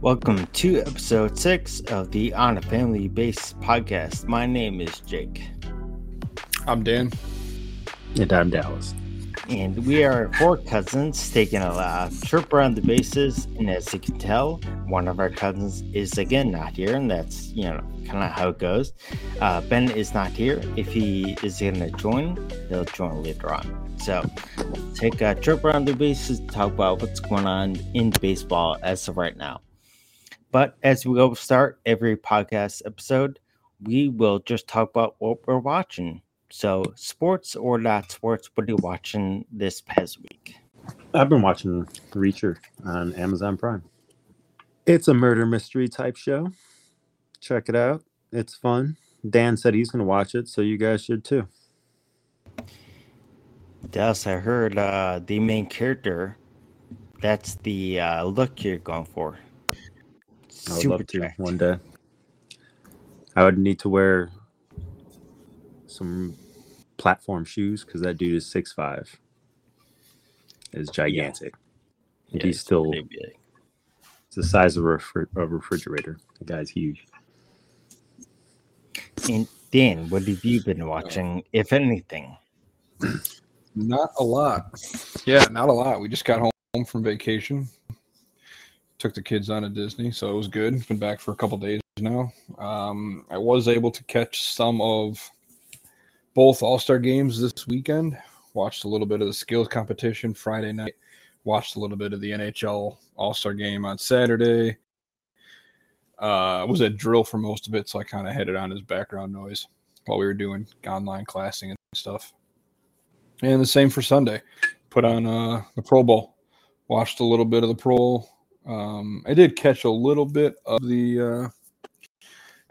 Welcome to episode six of the On a Family Base podcast. My name is Jake. I'm Dan. And I'm Dallas. And we are four cousins taking a uh, trip around the bases. And as you can tell, one of our cousins is again not here. And that's, you know, kind of how it goes. Uh, ben is not here. If he is going to join, he'll join later on. So take a trip around the bases, to talk about what's going on in baseball as of right now. But as we will start every podcast episode, we will just talk about what we're watching. So, sports or not sports, what are you watching this past week? I've been watching Reacher on Amazon Prime. It's a murder mystery type show. Check it out. It's fun. Dan said he's going to watch it, so you guys should too. Dallas, I heard uh, the main character, that's the uh, look you're going for. I would love to one day. I would need to wear some platform shoes because that dude is six five. Is gigantic. Yeah. Yeah, he's still it's the size of a, refri- a refrigerator. The guy's huge. And Dan, what have you been watching, if anything? Not a lot. Yeah, not a lot. We just got home from vacation took the kids on to Disney, so it was good. Been back for a couple days now. Um, I was able to catch some of both All Star games this weekend. Watched a little bit of the skills competition Friday night. Watched a little bit of the NHL All Star game on Saturday. Uh, was at drill for most of it, so I kind of had it on as background noise while we were doing online classing and stuff. And the same for Sunday. Put on uh, the Pro Bowl. Watched a little bit of the Pro um, I did catch a little bit of the uh,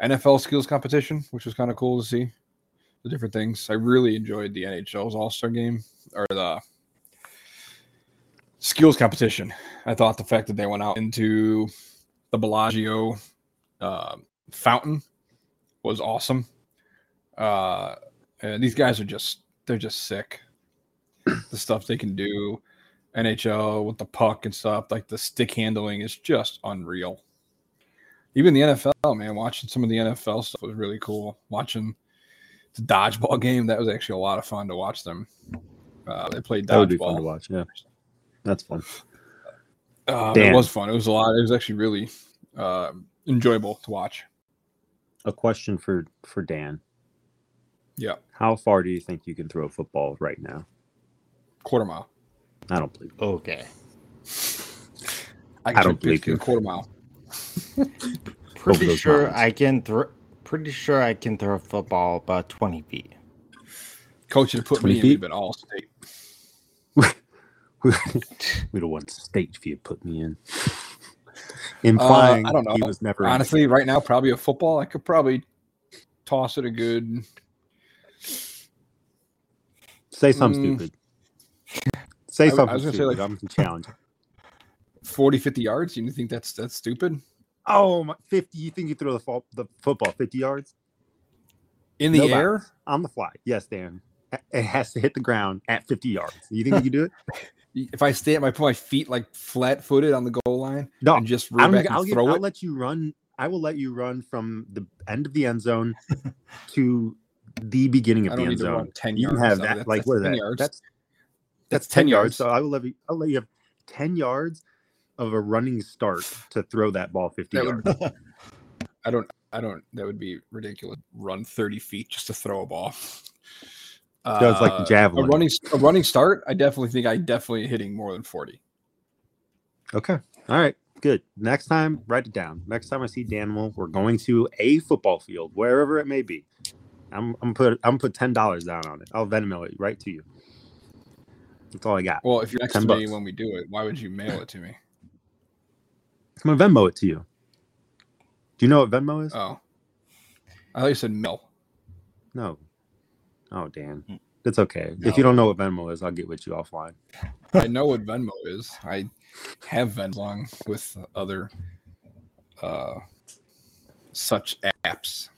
NFL skills competition, which was kind of cool to see the different things. I really enjoyed the NHL's All Star game or the skills competition. I thought the fact that they went out into the Bellagio uh, fountain was awesome. Uh, and these guys are just they're just sick. The stuff they can do NHL with the puck and stuff. Like the stick handling is just unreal. Even the NFL, man, watching some of the NFL stuff was really cool. Watching the dodgeball game, that was actually a lot of fun to watch them. Uh, they played dodgeball. That would be fun to watch. Yeah, that's fun. Uh, it was fun. It was a lot. It was actually really uh, enjoyable to watch. A question for for Dan. Yeah. How far do you think you can throw a football right now? Quarter mile. I don't believe. Okay. I, I don't believe you. A quarter mile. pretty sure miles. I can throw. Pretty sure I can throw a football about twenty feet. Coach, you put me feet? in, been all state. we don't want state if you put me in. Implying uh, I don't know. He was never honestly right now. Probably a football. I could probably toss it a good. Say something mm, stupid. Say something. I was going to say like I'm challenge. 40, 50 yards. You think that's that's stupid? Oh, my, 50. You think you throw the, fo- the football 50 yards in the no air on the fly? Yes, Dan. It has to hit the ground at 50 yards. You think you can do it? if I stay at my put my feet like flat footed on the goal line, no, and just run back I'll, give, it. I'll let you run. I will let you run from the end of the end zone to the beginning of the end zone. Ten yards. you have that. like what is that? Yards. That's that's 10 yards. So I will let you, I'll let you have 10 yards of a running start to throw that ball 50 that yards. Would, I don't, I don't, that would be ridiculous. Run 30 feet just to throw a ball. Uh, Does like javelin. A running, a running start. I definitely think I definitely hitting more than 40. Okay. All right. Good. Next time, write it down. Next time I see Danimal, we're going to a football field, wherever it may be. I'm, I'm put I'm put ten dollars down on it. I'll Venmo it right to you. That's all I got. Well, if you're next to bucks. me when we do it, why would you mail it to me? I'm gonna Venmo it to you. Do you know what Venmo is? Oh, I thought you said mail. No. Oh, Dan. Hmm. It's okay. No. If you don't know what Venmo is, I'll get with you offline. I know what Venmo is. I have Venmo with other uh, such apps.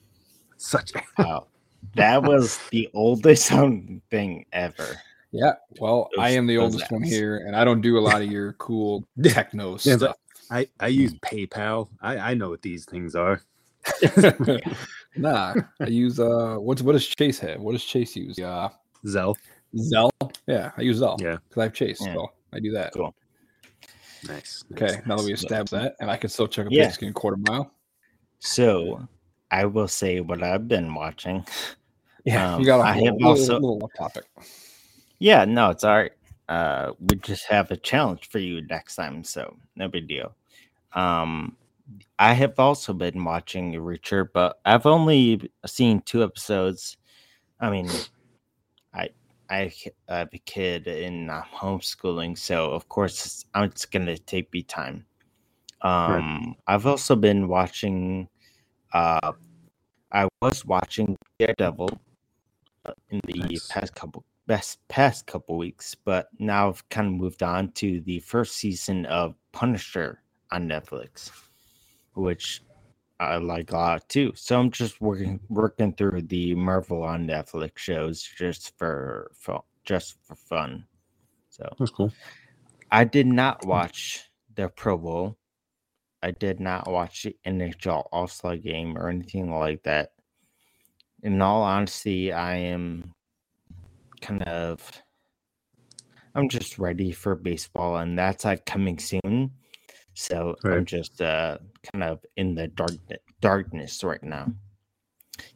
Such. apps. Wow. That was the oldest thing ever. Yeah. Well, I am the oldest apps. one here, and I don't do a lot of your cool techno stuff. I I use PayPal. I I know what these things are. nah, I use uh, what's what does Chase have? What does Chase use? Uh, Zelle. Zelle. Yeah, I use Zelle. Yeah. because I have Chase, Yeah. so I do that. Cool. Nice. Okay, nice, now that we nice. established that, and I can still check a Yeah. pigskin quarter mile. So I will say what I've been watching. Yeah, Um, you got a I have little, also- little, little topic. Yeah, no, it's all right. Uh, we just have a challenge for you next time, so no big deal. Um, I have also been watching Reacher, but I've only seen two episodes. I mean, I I I have a kid in uh, homeschooling, so of course it's, I'm- it's gonna take me time. Um, I've also been watching. Uh, I was watching Daredevil uh, in the Nice. past couple best past couple weeks, but now I've kind of moved on to the first season of Punisher on Netflix, which I like a lot too. So I'm just working working through the Marvel on Netflix shows just for, for just for fun. So That's cool. I did not hmm. watch the Pro Bowl. I did not watch the NHL All Star game or anything like that. In all honesty, I am kind of. I'm just ready for baseball, and that's like coming soon. So I'm just uh kind of in the dark darkness right now,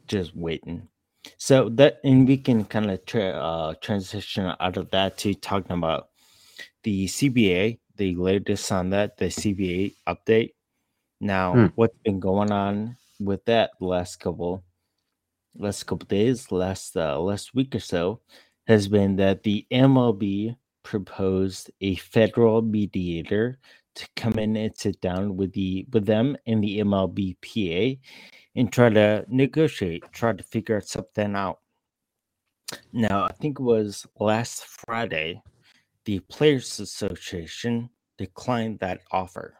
just waiting. So that and we can kind of tra- uh, transition out of that to talking about the CBA, the latest on that, the CBA update. Now, Hmm. what's been going on with that last couple last couple days, last uh, last week or so, has been that the MLB proposed a federal mediator to come in and sit down with the with them and the MLBPA and try to negotiate, try to figure something out. Now, I think it was last Friday, the Players Association declined that offer.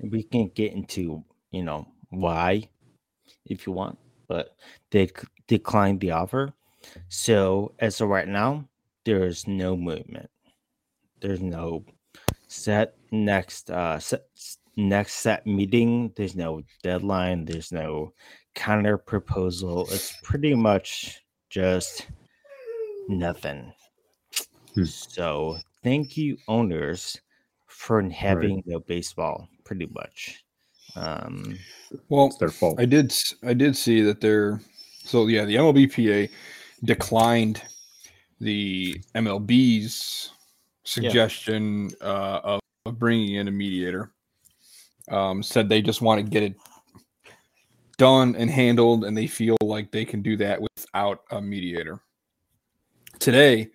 We can get into, you know, why if you want, but they declined the offer. So, as of right now, there is no movement. There's no set next uh set, next set meeting. There's no deadline. There's no counter proposal. It's pretty much just nothing. Hmm. So thank you owners for having no baseball. Pretty much. Um, Well, It's their fault. I did s- I did see that they're so yeah, the MLBPA declined the MLB's suggestion uh, of, of bringing in a mediator. Um, said they just want to get it done and handled, and they feel like they can do that without a mediator. Today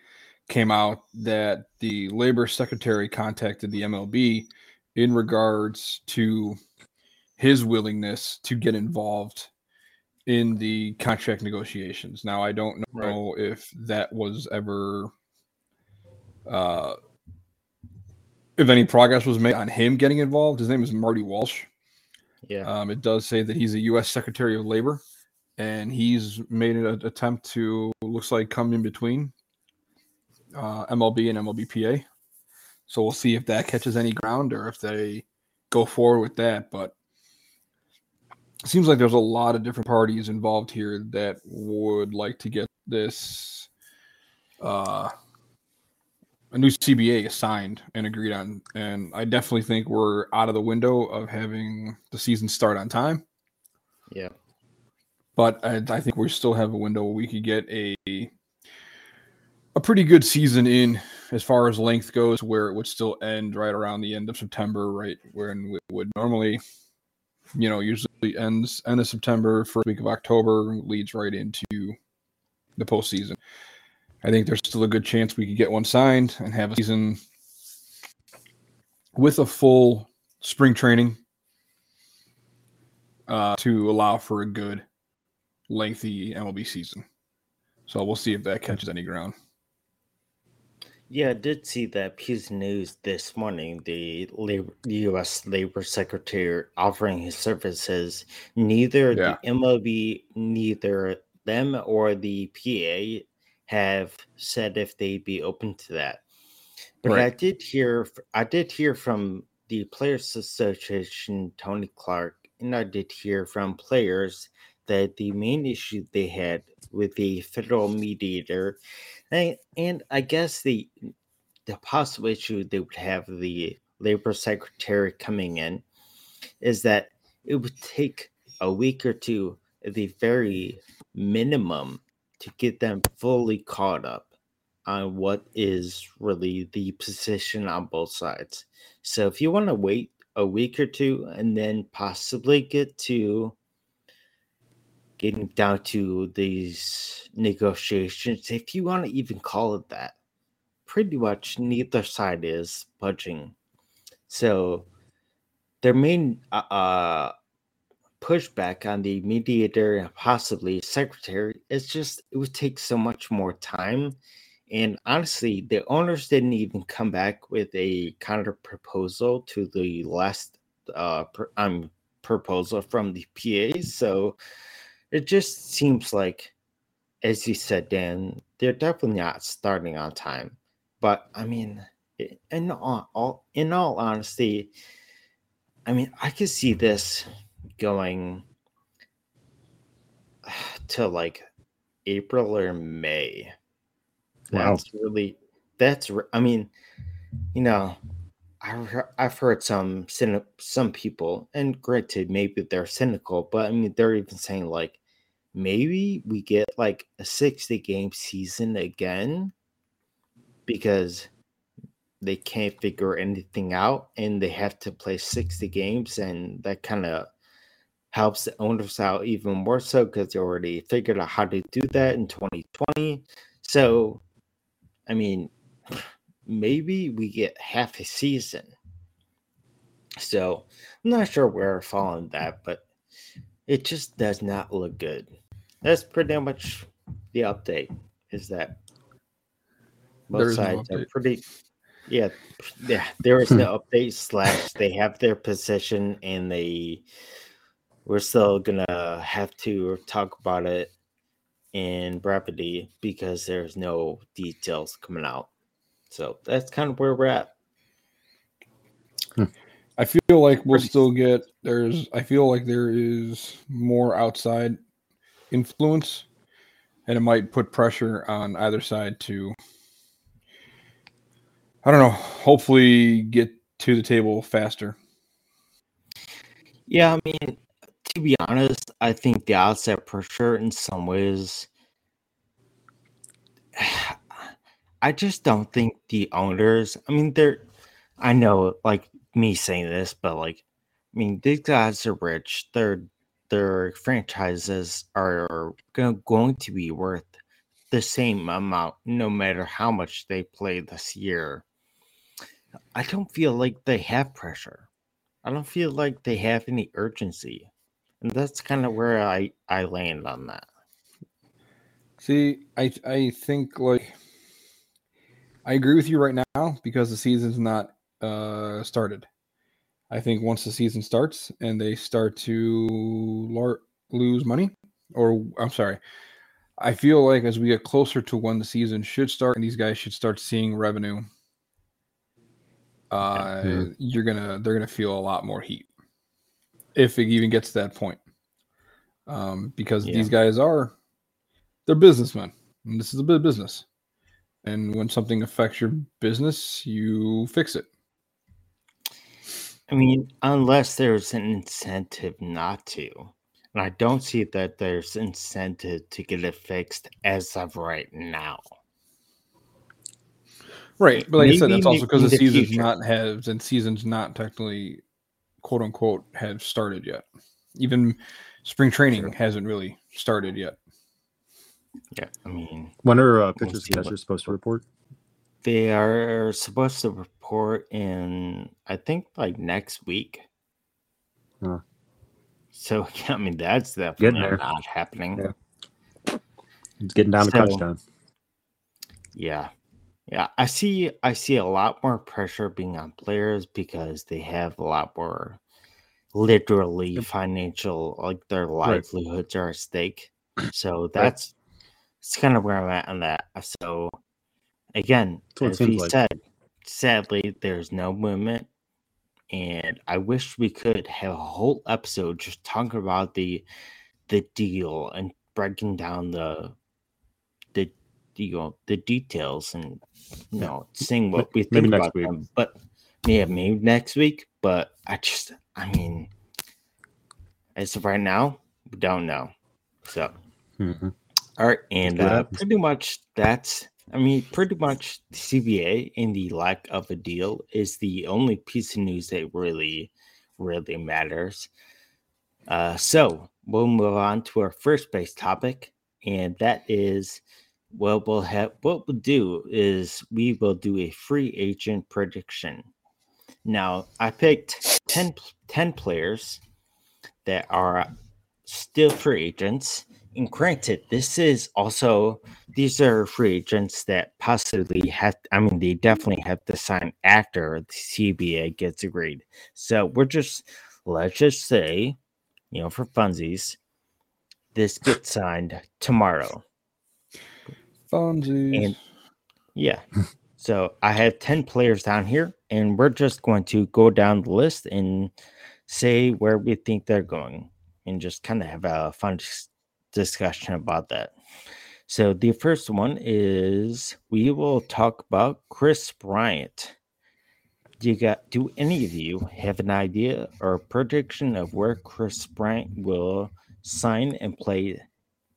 came out that the labor secretary contacted the MLB in regards to his willingness to get involved in the contract negotiations. Now, I don't Right. know if that was ever, uh, if any progress was made on him getting involved. His name is Marty Walsh. yeah. Um, it does say that he's a U.S. Secretary of Labor, and he's made an attempt to looks like come in between uh, MLB and MLBPA. So we'll see if that catches any ground or if they go forward with that. But seems like there's a lot of different parties involved here that would like to get this uh, a new CBA signed and agreed on. And I definitely think we're out of the window of having the season start on time. yeah. But I, I think we still have a window where we could get a a pretty good season in as far as length goes, where it would still end right around the end of September, right when it would normally, you know, usually ends end of September, first week of October, leads right into the postseason. I think there's still a good chance we could get one signed and have a season with a full spring training uh, to allow for a good, lengthy MLB season. So we'll see if that catches any ground. Yeah, I did see that piece of news this morning. The labor, U.S. Labor Secretary offering his services. Neither Yeah. the MLB, neither them or the PA have said if they'd be open to that. But I did hear, I did hear from the Players Association, Tony Clark, and I did hear from players that the main issue they had with the federal mediator, and, and I guess the the possible issue they would have the labor secretary coming in, is that it would take a week or two, at the very minimum, to get them fully caught up on what is really the position on both sides. So if you want to wait a week or two and then possibly get to getting down to these negotiations, if you want to even call it that, pretty much neither side is budging. So their main uh, uh pushback on the mediator and possibly secretary is just it would take so much more time and honestly, the owners didn't even come back with a counter proposal to the last uh, per, um, proposal from the PA. So it just seems like, as you said, Dan, they're definitely not starting on time. But I mean, in all, all in all honesty, I mean, I could see this going to like April or May that's wow. really that's I mean, you know, I've heard some some people, and granted, maybe they're cynical, but I mean, they're even saying like maybe we get like a 60 game season again because they can't figure anything out and they have to play 60 games and that kind of helps the owners out even more so because they already figured out how to do that in 2020 so I mean, maybe we get half a season. So I'm not sure where I fall on that, but it just does not look good. That's pretty much the update. Is that both sides no are pretty yeah, yeah. There is no update slash they have their position and they we're still gonna have to talk about it in brevity because there's no details coming out. So that's kind of where we're at. Hmm. I feel like we'll still get there's I feel like there is more outside influence and it might put pressure on either side to I don't know, hopefully get to the table faster. Yeah, I mean, to be honest, I think the outside pressure in some ways. I just don't think the owners. I mean, they're. I know, like me saying this, but like, I mean, these guys are rich. Their their franchises are going to be worth the same amount, no matter how much they play this year. I don't feel like they have pressure. I don't feel like they have any urgency. And that's kind of where I I land on that. See, I I think like I agree with you right now because the season's not uh started. I think once the season starts and they start to lar- lose money, or I'm sorry, I feel like as we get closer to when the season should start and these guys should start seeing revenue, uh, mm-hmm. you're gonna they're gonna feel a lot more heat if it even gets to that point. Um, because yeah. these guys are they're businessmen. And this is a bit of business. And when something affects your business, you fix it. I mean, unless there's an incentive not to. And I don't see that there's incentive to get it fixed as of right now. Right. But like Maybe I said, that's also because the, the season's future. not has and season's not technically quote unquote have started yet. Even spring training hasn't really started yet. Yeah, I mean, when are uh, pitchers we'll catchers supposed to report? They are supposed to report in, I think, like next week. Huh. So I mean, that's definitely not happening. Yeah. It's getting down so, to touchdown. Yeah, yeah. I see. I see a lot more pressure being on players because they have a lot more literally financial like their livelihoods right. are at stake so that's. It's kind of where i'm at on that so again as he like. said sadly there's no movement and I wish we could have a whole episode just talking about the the deal and breaking down the the you know the details and you know seeing what we think about week. them. But yeah, maybe next week. But I just I mean as of right now, we don't know. So mm-hmm. All right, and uh, pretty much that's I mean, pretty much the CBA and the lack of a deal is the only piece of news that really, really matters. Uh, so we'll move on to our first base topic, and that is what we'll have. What we'll do is we will do a free agent prediction. Now, I picked 10, 10 players that are still free agents and granted, this is also these are free agents that possibly have. I mean, they definitely have to sign after the CBA gets agreed. So we're just let's just say, you know, for funsies, this gets signed tomorrow. Funsies. And yeah. So I have 10 players down here, and we're just going to go down the list and say where we think they're going and just kind of have a fun discussion about that. So the first one is we will talk about Kris Bryant. Do you got do any of you have an idea or prediction of where Kris Bryant will sign and play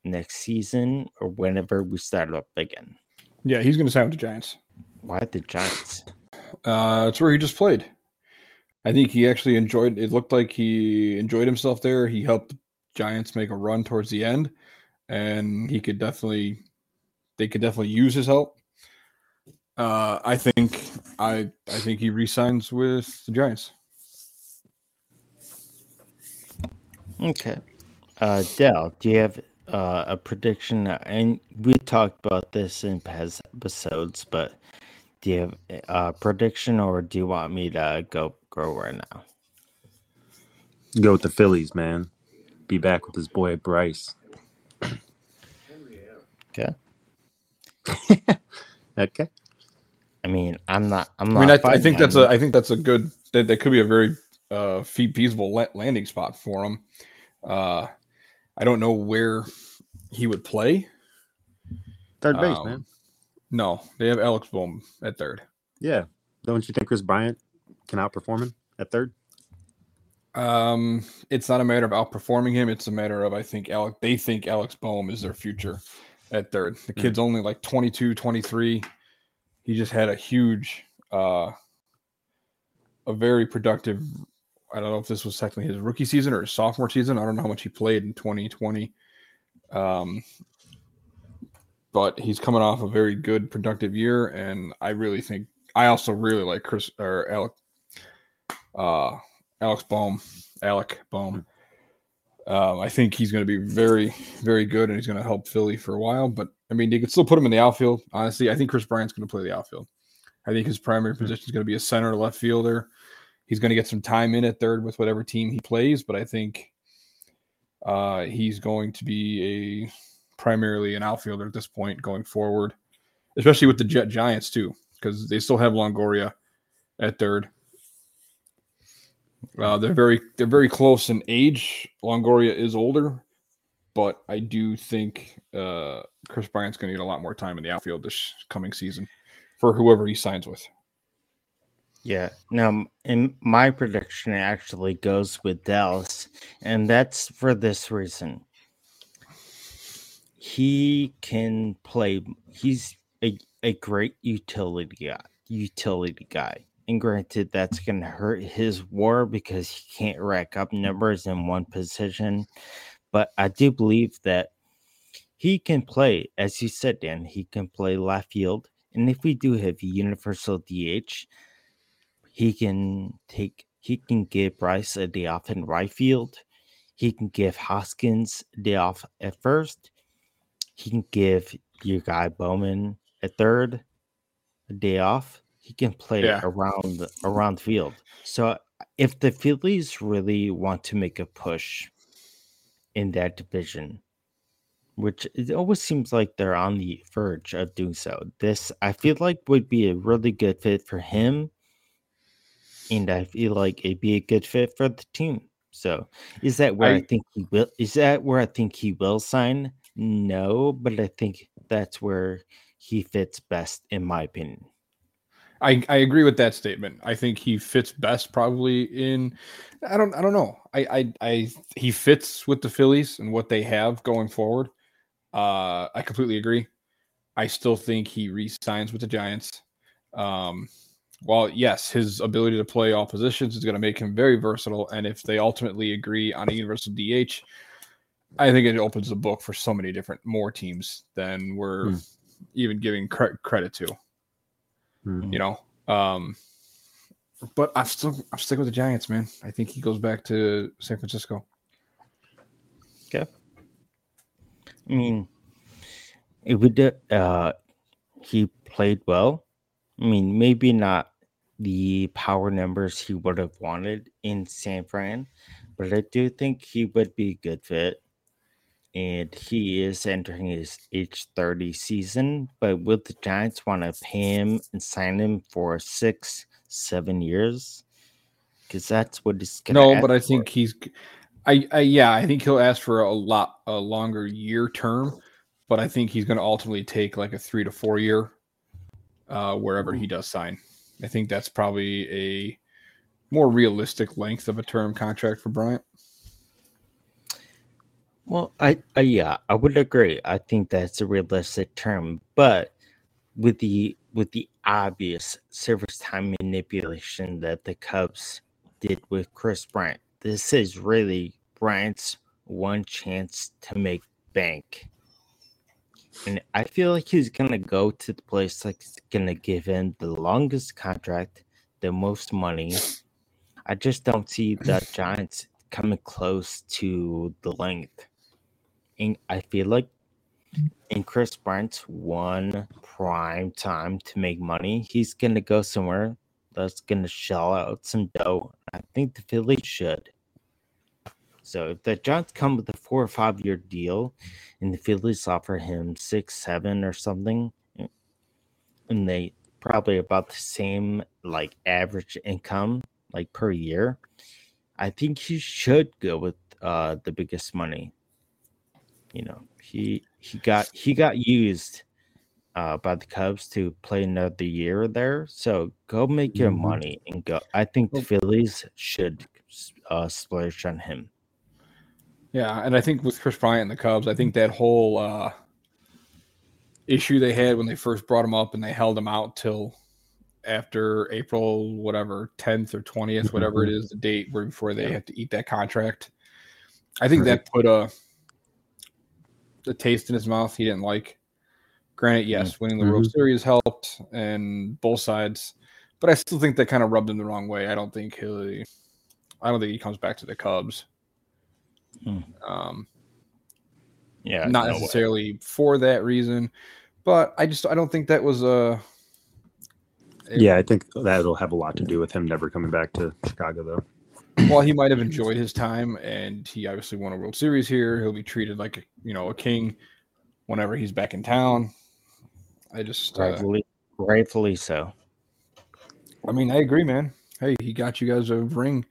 next season or whenever we start up again? Yeah, he's going to sign with the Giants. Why the Giants? Uh, it's where he just played. I think he actually enjoyed. It looked like he enjoyed himself there. He helped Giants make a run towards the end, and he could definitely, they could definitely use his help. Uh, I think I I think he resigns with the Giants. Okay, uh, Dell, do you have uh, a prediction? And we talked about this in past episodes, but do you have a prediction, or do you want me to go go right now? Go with the Phillies, man be back with his boy Bryce. Okay. okay. I mean, I'm not. I'm not. I mean, I, I think that's a. I think that's a good. That, that could be a very uh, feasible landing spot for him. Uh, I don't know where he would play. Third base, um, man. No, they have Alex Bohm at third. Yeah, don't you think Kris Bryant can outperform him at third? Um, it's not a matter of outperforming him. It's a matter of I think Alec. They think Alex Bohm is their future at third. The kid's mm-hmm. only like 22, 23. He just had a huge, uh, a very productive. I don't know if this was technically his rookie season or his sophomore season. I don't know how much he played in 2020. Um, but he's coming off a very good, productive year, and I really think I also really like Chris or Alec. Uh, Alex Bohm, Alec Bohm. Um, I think he's going to be very, very good, and he's going to help Philly for a while. But I mean, you could still put him in the outfield. Honestly, I think Kris Bryant's going to play the outfield. I think his primary hmm. position is going to be a center left fielder. He's going to get some time in at third with whatever team he plays, but I think uh, he's going to be a primarily an outfielder at this point going forward, especially with the Jet Giants too, because they still have Longoria at third. Uh, they're very they're very close in age. Longoria is older, but I do think uh, Kris Bryant's going to get a lot more time in the outfield this coming season for whoever he signs with. Yeah. Now, in my prediction actually goes with Dallas, and that's for this reason. He can play. He's a, a great utility guy. Utility guy. And granted, that's going to hurt his war because he can't rack up numbers in one position. But I do believe that he can play, as you said, Dan, he can play left field. And if we do have universal DH, he can take, he can give Bryce a day off in right field. He can give Hoskins a day off at first. He can give your guy Bowman a third a day off he can play yeah. around around the field. So uh, if the Phillies really want to make a push in that division, which it always seems like they're on the verge of doing so, this I feel like would be a really good fit for him and I feel like it'd be a good fit for the team. So, is that where I, I think he will? Is that where I think he will sign? No, but I think that's where he fits best, in my opinion. I, I agree with that statement. I think he fits best probably in I don't I don't know. I I, I he fits with the Phillies and what they have going forward. Uh I completely agree. I still think he re-signs with the Giants. Um while yes, his ability to play all positions is going to make him very versatile and if they ultimately agree on a universal DH, I think it opens the book for so many different more teams than we're hmm. even giving cre- credit to. Mm-hmm. You know, um, but I'm still I'm sticking with the Giants, man. I think he goes back to San Francisco. Okay. I mean, it would. Uh, he played well. I mean, maybe not the power numbers he would have wanted in San Fran, but I do think he would be a good fit and he is entering his age 30 season. But will the Giants want to pay him and sign him for six, seven years? Because that's what he's going to. No, but I think he's. I, I yeah, I think he'll ask for a lot a longer year term, but I think he's going to ultimately take like a three to four year, uh, wherever he does sign. I think that's probably a more realistic length of a term contract for Bryant. Well, I, I yeah, I would agree. I think that's a realistic term, but with the with the obvious service time manipulation that the Cubs did with Kris Bryant, this is really Bryant's one chance to make bank. And I feel like he's gonna go to the place that's gonna give him the longest contract, the most money. I just don't see the Giants coming close to the length I feel like in Kris Bryant's one prime time to make money, he's gonna go somewhere that's gonna shell out some dough. I think the Phillies should. So if the Giants come with a four or five year deal and the Phillies offer him six, seven or something, and they probably about the same like average income like per year, I think he should go with uh the biggest money you know he he got he got used uh, by the Cubs to play another year there. So go make your mm-hmm. money and go. I think the Phillies should uh, splurge on him. Yeah, and I think with Kris Bryant and the Cubs, I think that whole uh, issue they had when they first brought him up and they held him out till after April, whatever, 10th or 20th, whatever it mm-hmm. the date where before they yeah. have to eat that contract. I think right. that put a the taste in his mouth he didn't like. Granted, yes, winning the mm-hmm. World Series helped and both sides, but I still think that kind of rubbed him the wrong way. I don't think he, I don't think he comes back to the Cubs. Hmm. Um, yeah, not no necessarily way. for that reason, but I just I don't think that was a. a yeah, I think that'll have a lot to do with him never coming back to Chicago, though while he might have enjoyed his time and he obviously won a World Series here, he'll be treated like you know a king whenever he's back in town. I just uh, rightfully, uh, rightfully so. I mean, I agree, man. Hey, he got you guys a ring.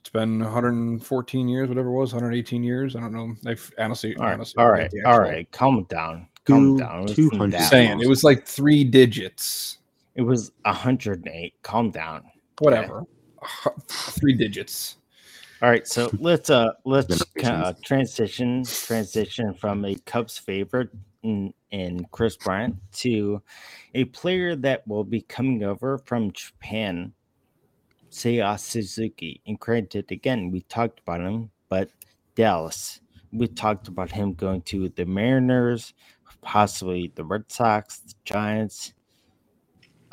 It's been 114 years, whatever it was, 118 years. I don't know. I honestly, all right, honestly, all right, all right. Calm down. Calm down. 200. Saying it was like three digits. It was 108. Calm down. Whatever. Okay three digits. All right, so let's uh let's uh, transition transition from a Cubs favorite in, in Kris Bryant to a player that will be coming over from Japan, Seiya Suzuki. And granted, again, we talked about him, but Dallas. We talked about him going to the Mariners, possibly the Red Sox, the Giants,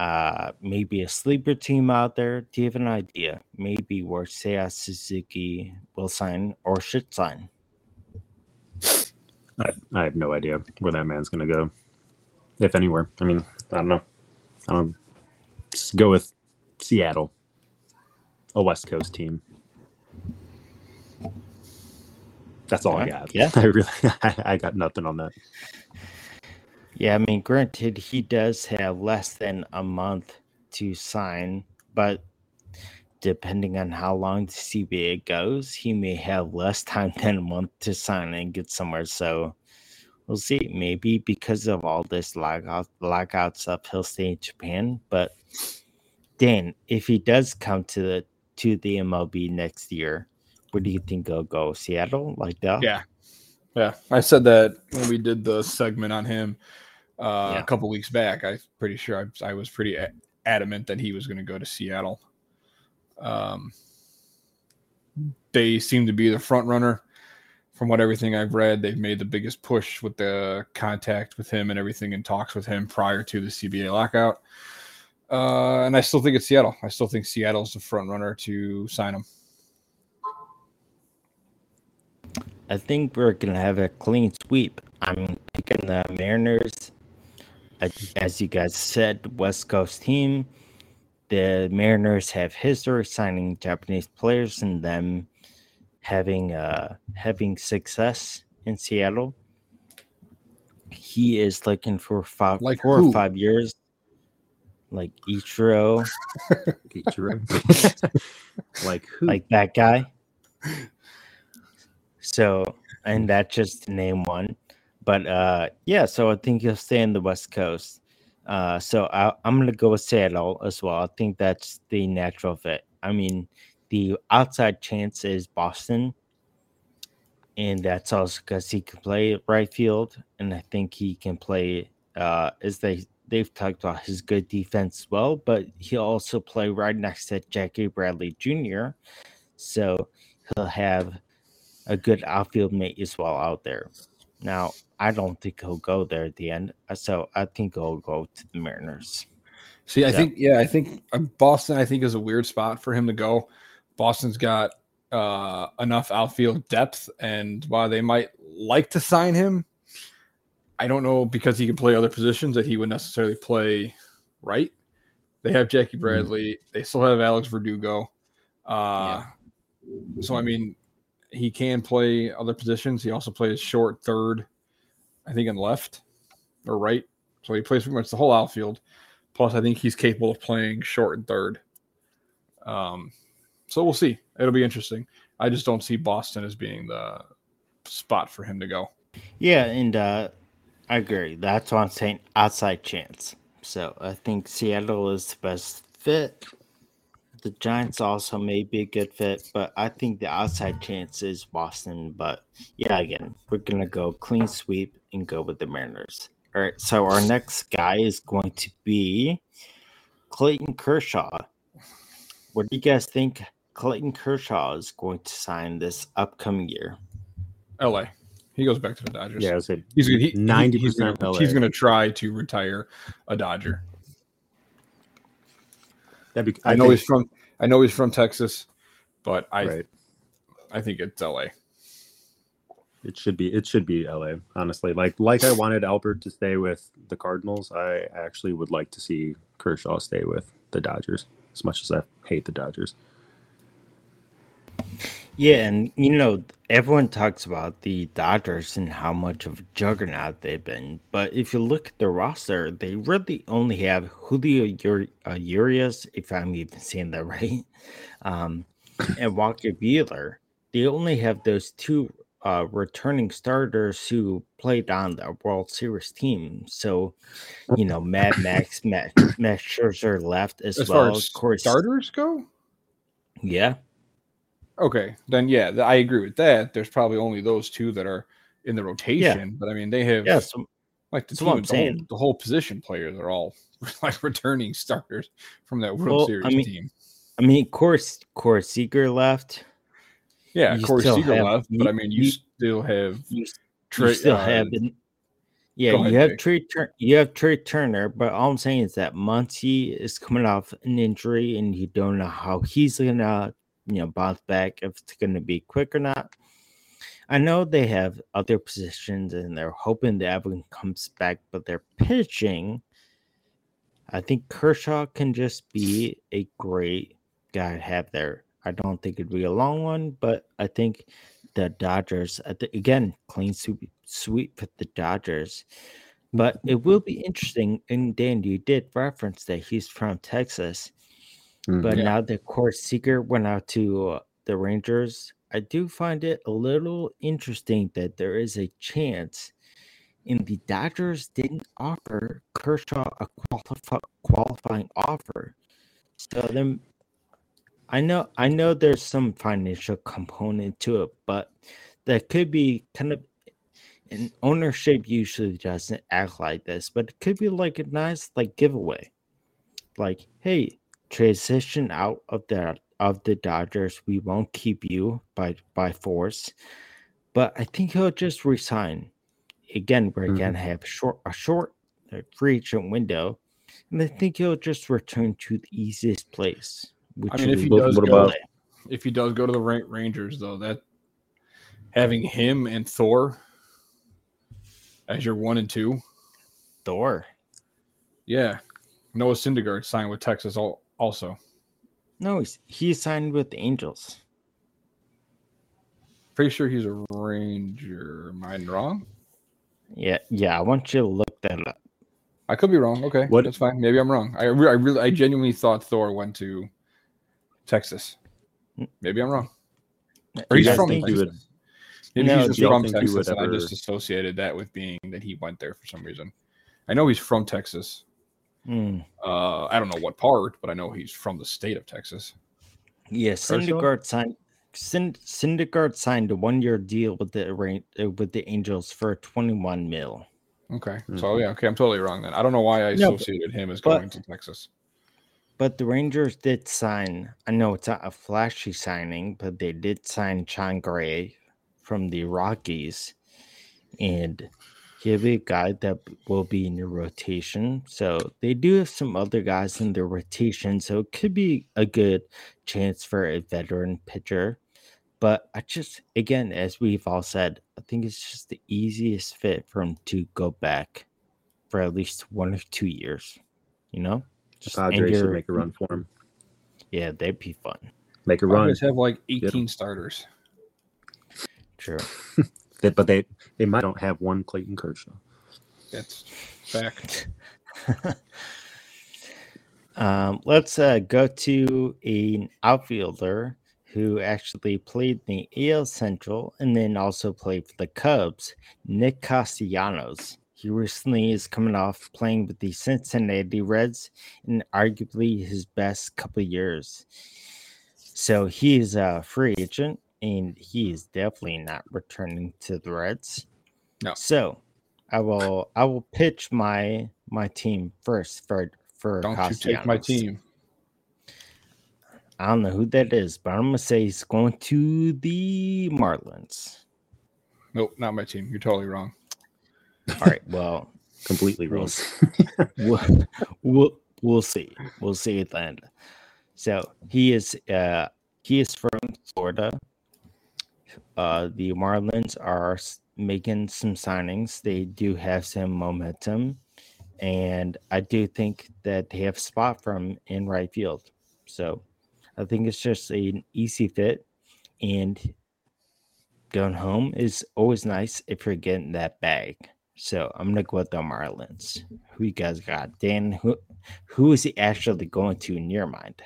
uh, maybe a sleeper team out there. Do you have an idea? Maybe where Seiya Suzuki will sign or should sign? I, I have no idea where that man's going to go, if anywhere. I mean, I don't know. I don't just go with Seattle, a West Coast team. That's all yeah. I got. Yeah, I really, I, I got nothing on that. Yeah, I mean, granted, he does have less than a month to sign, but depending on how long the CBA goes, he may have less time than a month to sign and get somewhere. So we'll see. Maybe because of all this lockout lockout stuff, he'll stay in Japan. But Dan, if he does come to the to the MLB next year, where do you think he'll go? Seattle, like that? Yeah, yeah. I said that when we did the segment on him uh, yeah. a couple weeks back. I'm pretty sure I, I was pretty adamant that he was going to go to Seattle. Um, they seem to be the front runner from what everything I've read. They've made the biggest push with the contact with him and everything and talks with him prior to the CBA lockout. Uh, and I still think it's Seattle. I still think Seattle's the front runner to sign him. I think we're gonna have a clean sweep. I'm picking the Mariners. As you guys said, West Coast team. The Mariners have history signing Japanese players and them having uh having success in Seattle. He is looking for five like four who? or five years. Like Ichiro. Ichiro. like who? Like that guy. So, and that's just name one. But uh, yeah, so I think he'll stay in the West Coast. Uh, so I, am to go with Seattle as well. I think that's the natural fit. I mean, the outside chance is Boston, and that's also because he can play right field, and I think he can play uh, as they they've talked about his good defense as well. But he'll also play right next to Jackie Bradley Jr., so he'll have a good outfield mate as well out there. Now, I don't think he'll go there at the end, uh, so I think he'll go to the Mariners. See, I so. think yeah, I think uh, Boston. I think is a weird spot for him to go. Boston's got uh, enough outfield depth, and while they might like to sign him, I don't know because he can play other positions that he would necessarily play right. They have Jackie mm-hmm. Bradley. Mm-hmm. They still have Alex Verdugo. Uh, yeah. So I mean, he can play other positions. He also plays short, third, I think, in left or right. So he plays pretty much the whole outfield. Plus, I think he's capable of playing short and third. Um, so we'll see. It'll be interesting. I just don't see Boston as being the spot for him to go. Yeah, and uh, I agree. That's what I'm saying. Outside chance. So I think Seattle is the best fit the Giants also may be a good fit, but I think the outside chance is Boston. But yeah, again, we're gonna go clean sweep and go with the Mariners. All right, so our next guy is going to be Clayton Kershaw. What do you guys think Clayton Kershaw is going to sign this upcoming year? LA. He goes back to the Dodgers. Yeah, I said he's ninety percent. He's going to try to retire a Dodger. Be, I, I, know think, he's from I know he's from Texas, but I right. I think it's LA. It should be it should be LA, honestly. Like like I wanted Albert to stay with the Cardinals, I actually would like to see Kershaw stay with the Dodgers, as much as I hate the Dodgers. Yeah, and you know, everyone talks about the Dodgers and how much of a juggernaut they've been, but if you look at the roster, they really only have Julio Ur- uh, Urias, if I'm even saying that right, um, and Walker Buehler. They only have those two uh, returning starters who played on the World Series team. So, you know, Mad Max, Matt, Max Scherzer left as, as well. Far as of course, starters go. Yeah, Okay, then yeah, I agree with that. There's probably only those two that are in the rotation, yeah. but I mean they have yeah, so, like the team, the whole, the whole, position players are all like returning starters from that World well, Series I mean, team. I mean, course, Corey Seager left. Yeah, you Corey Seager have, left, but I mean, you, you still have you, you still uh, have yeah, ahead, you have Trea Tur- you have Trea Turner, but all I'm saying is that Monty is coming off an injury, and you don't know how he's gonna you know bounce back if it's going to be quick or not. I know they have other positions and they're hoping that everyone comes back, but they're pitching. I think Kershaw can just be a great guy to have there. I don't think it'd be a long one, but I think the Dodgers again clean sweep sweep for the Dodgers. But it will be interesting. And Dan, you did reference that he's from Texas. But Yeah. now the Corey Seager went out to uh, the Rangers, I do find it a little interesting that there is a chance, and the Dodgers didn't offer Kershaw a qualifi- qualifying offer. So then, I know I know there's some financial component to it, but that could be kind of. And ownership usually doesn't act like this, but it could be like a nice like giveaway, like hey, transition out of the of the Dodgers. We won't keep you by by force, but I think he'll just resign. Again, we're Mhm. gonna have short a short uh, free agent window, and I think he'll just return to the easiest place. Which I mean, if he does what go, about- if he does go to the Rangers, though, that having him and Thor as your one and two, Thor. yeah. Noah Syndergaard signed with Texas al- also. No, he's he signed with the Angels. Pretty sure he's a Ranger. Am I wrong? Yeah, yeah. I want you to look that up. I could be wrong. Okay, What- that's fine. Maybe I'm wrong. I, re- I really, I genuinely thought Thor went to Texas. Maybe I'm wrong. Or he's from Texas. would- Maybe No, he's just from Texas, would and I just associated that with being that he went there for some reason. I know he's from Texas. Hmm. Uh, I don't know what part, but I know he's from the state of Texas. Yeah, Kershaw? Syndergaard signed. Synd- Syndergaard signed a one-year deal with the uh, with the Angels for 21 mil. Okay, so yeah, okay, I'm totally wrong then. I don't know why I No, but- associated him as but- going to Texas. But the Rangers did sign. I know it's not a flashy signing, but they did sign Jon Gray from the Rockies, and he'll be a guy that will be in your rotation. So they do have some other guys in their rotation, so it could be a good chance for a veteran pitcher. But I just, again, as we've all said, I think it's just the easiest fit for him to go back for at least one or two years. You know, just end Padres should make a run for him. yeah, they'd be fun. Make a run. Padres have like 18 starters. True. They- but they they might don't have one Clayton Kershaw. That's fact. Um, let's uh, go to an outfielder who actually played in the AL Central and then also played for the Cubs, Nick Castellanos. He recently is coming off playing with the Cincinnati Reds in arguably his best couple of years. So he is a free agent and he is definitely not returning to the Reds. No. So I will I will pitch my my team first for for Don't you take my team. I don't know who that is, but I'm gonna say he's going to the Marlins. Nope, not my team. You're totally wrong. All right, well, Completely we'll, wrong. we'll, we'll we'll see. We'll see at the end. So he is uh he is from Florida. Uh the Marlins are making some signings. They do have some momentum, and I do think that they have spot from in right field. So I think it's just an easy fit, and going home is always nice if you're getting that bag. So I'm gonna go with the Marlins. Who you guys got? Dan, who who is he actually going to in your mind?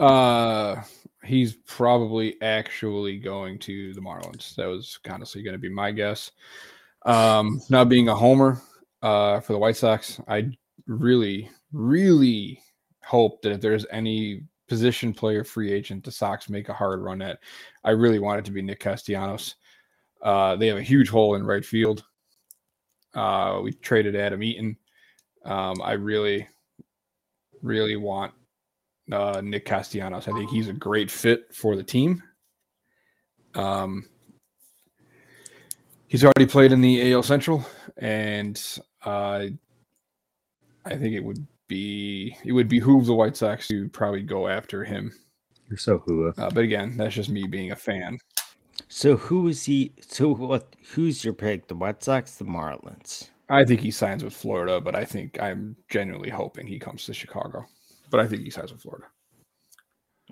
Uh, he's probably actually going to the Marlins. That was honestly going to be my guess. Um, not being a homer uh, for the White Sox, I really, really hope that if there's any position player free agent the Sox make a hard run at, I really want it to be Nick Castellanos. Uh, they have a huge hole in right field. Uh, we traded Adam Eaton. Um, I really, really want uh, Nick Castellanos. I think he's a great fit for the team. Um, he's already played in the AL Central, and uh, I think it would be it would behoove the White Sox to probably go after him. You're so hua. Uh, but again, that's just me being a fan. So who is he? So what? Who's your pick? The White Sox, the Marlins. I think he signs with Florida, but I think I'm genuinely hoping he comes to Chicago. But I think he signs with Florida.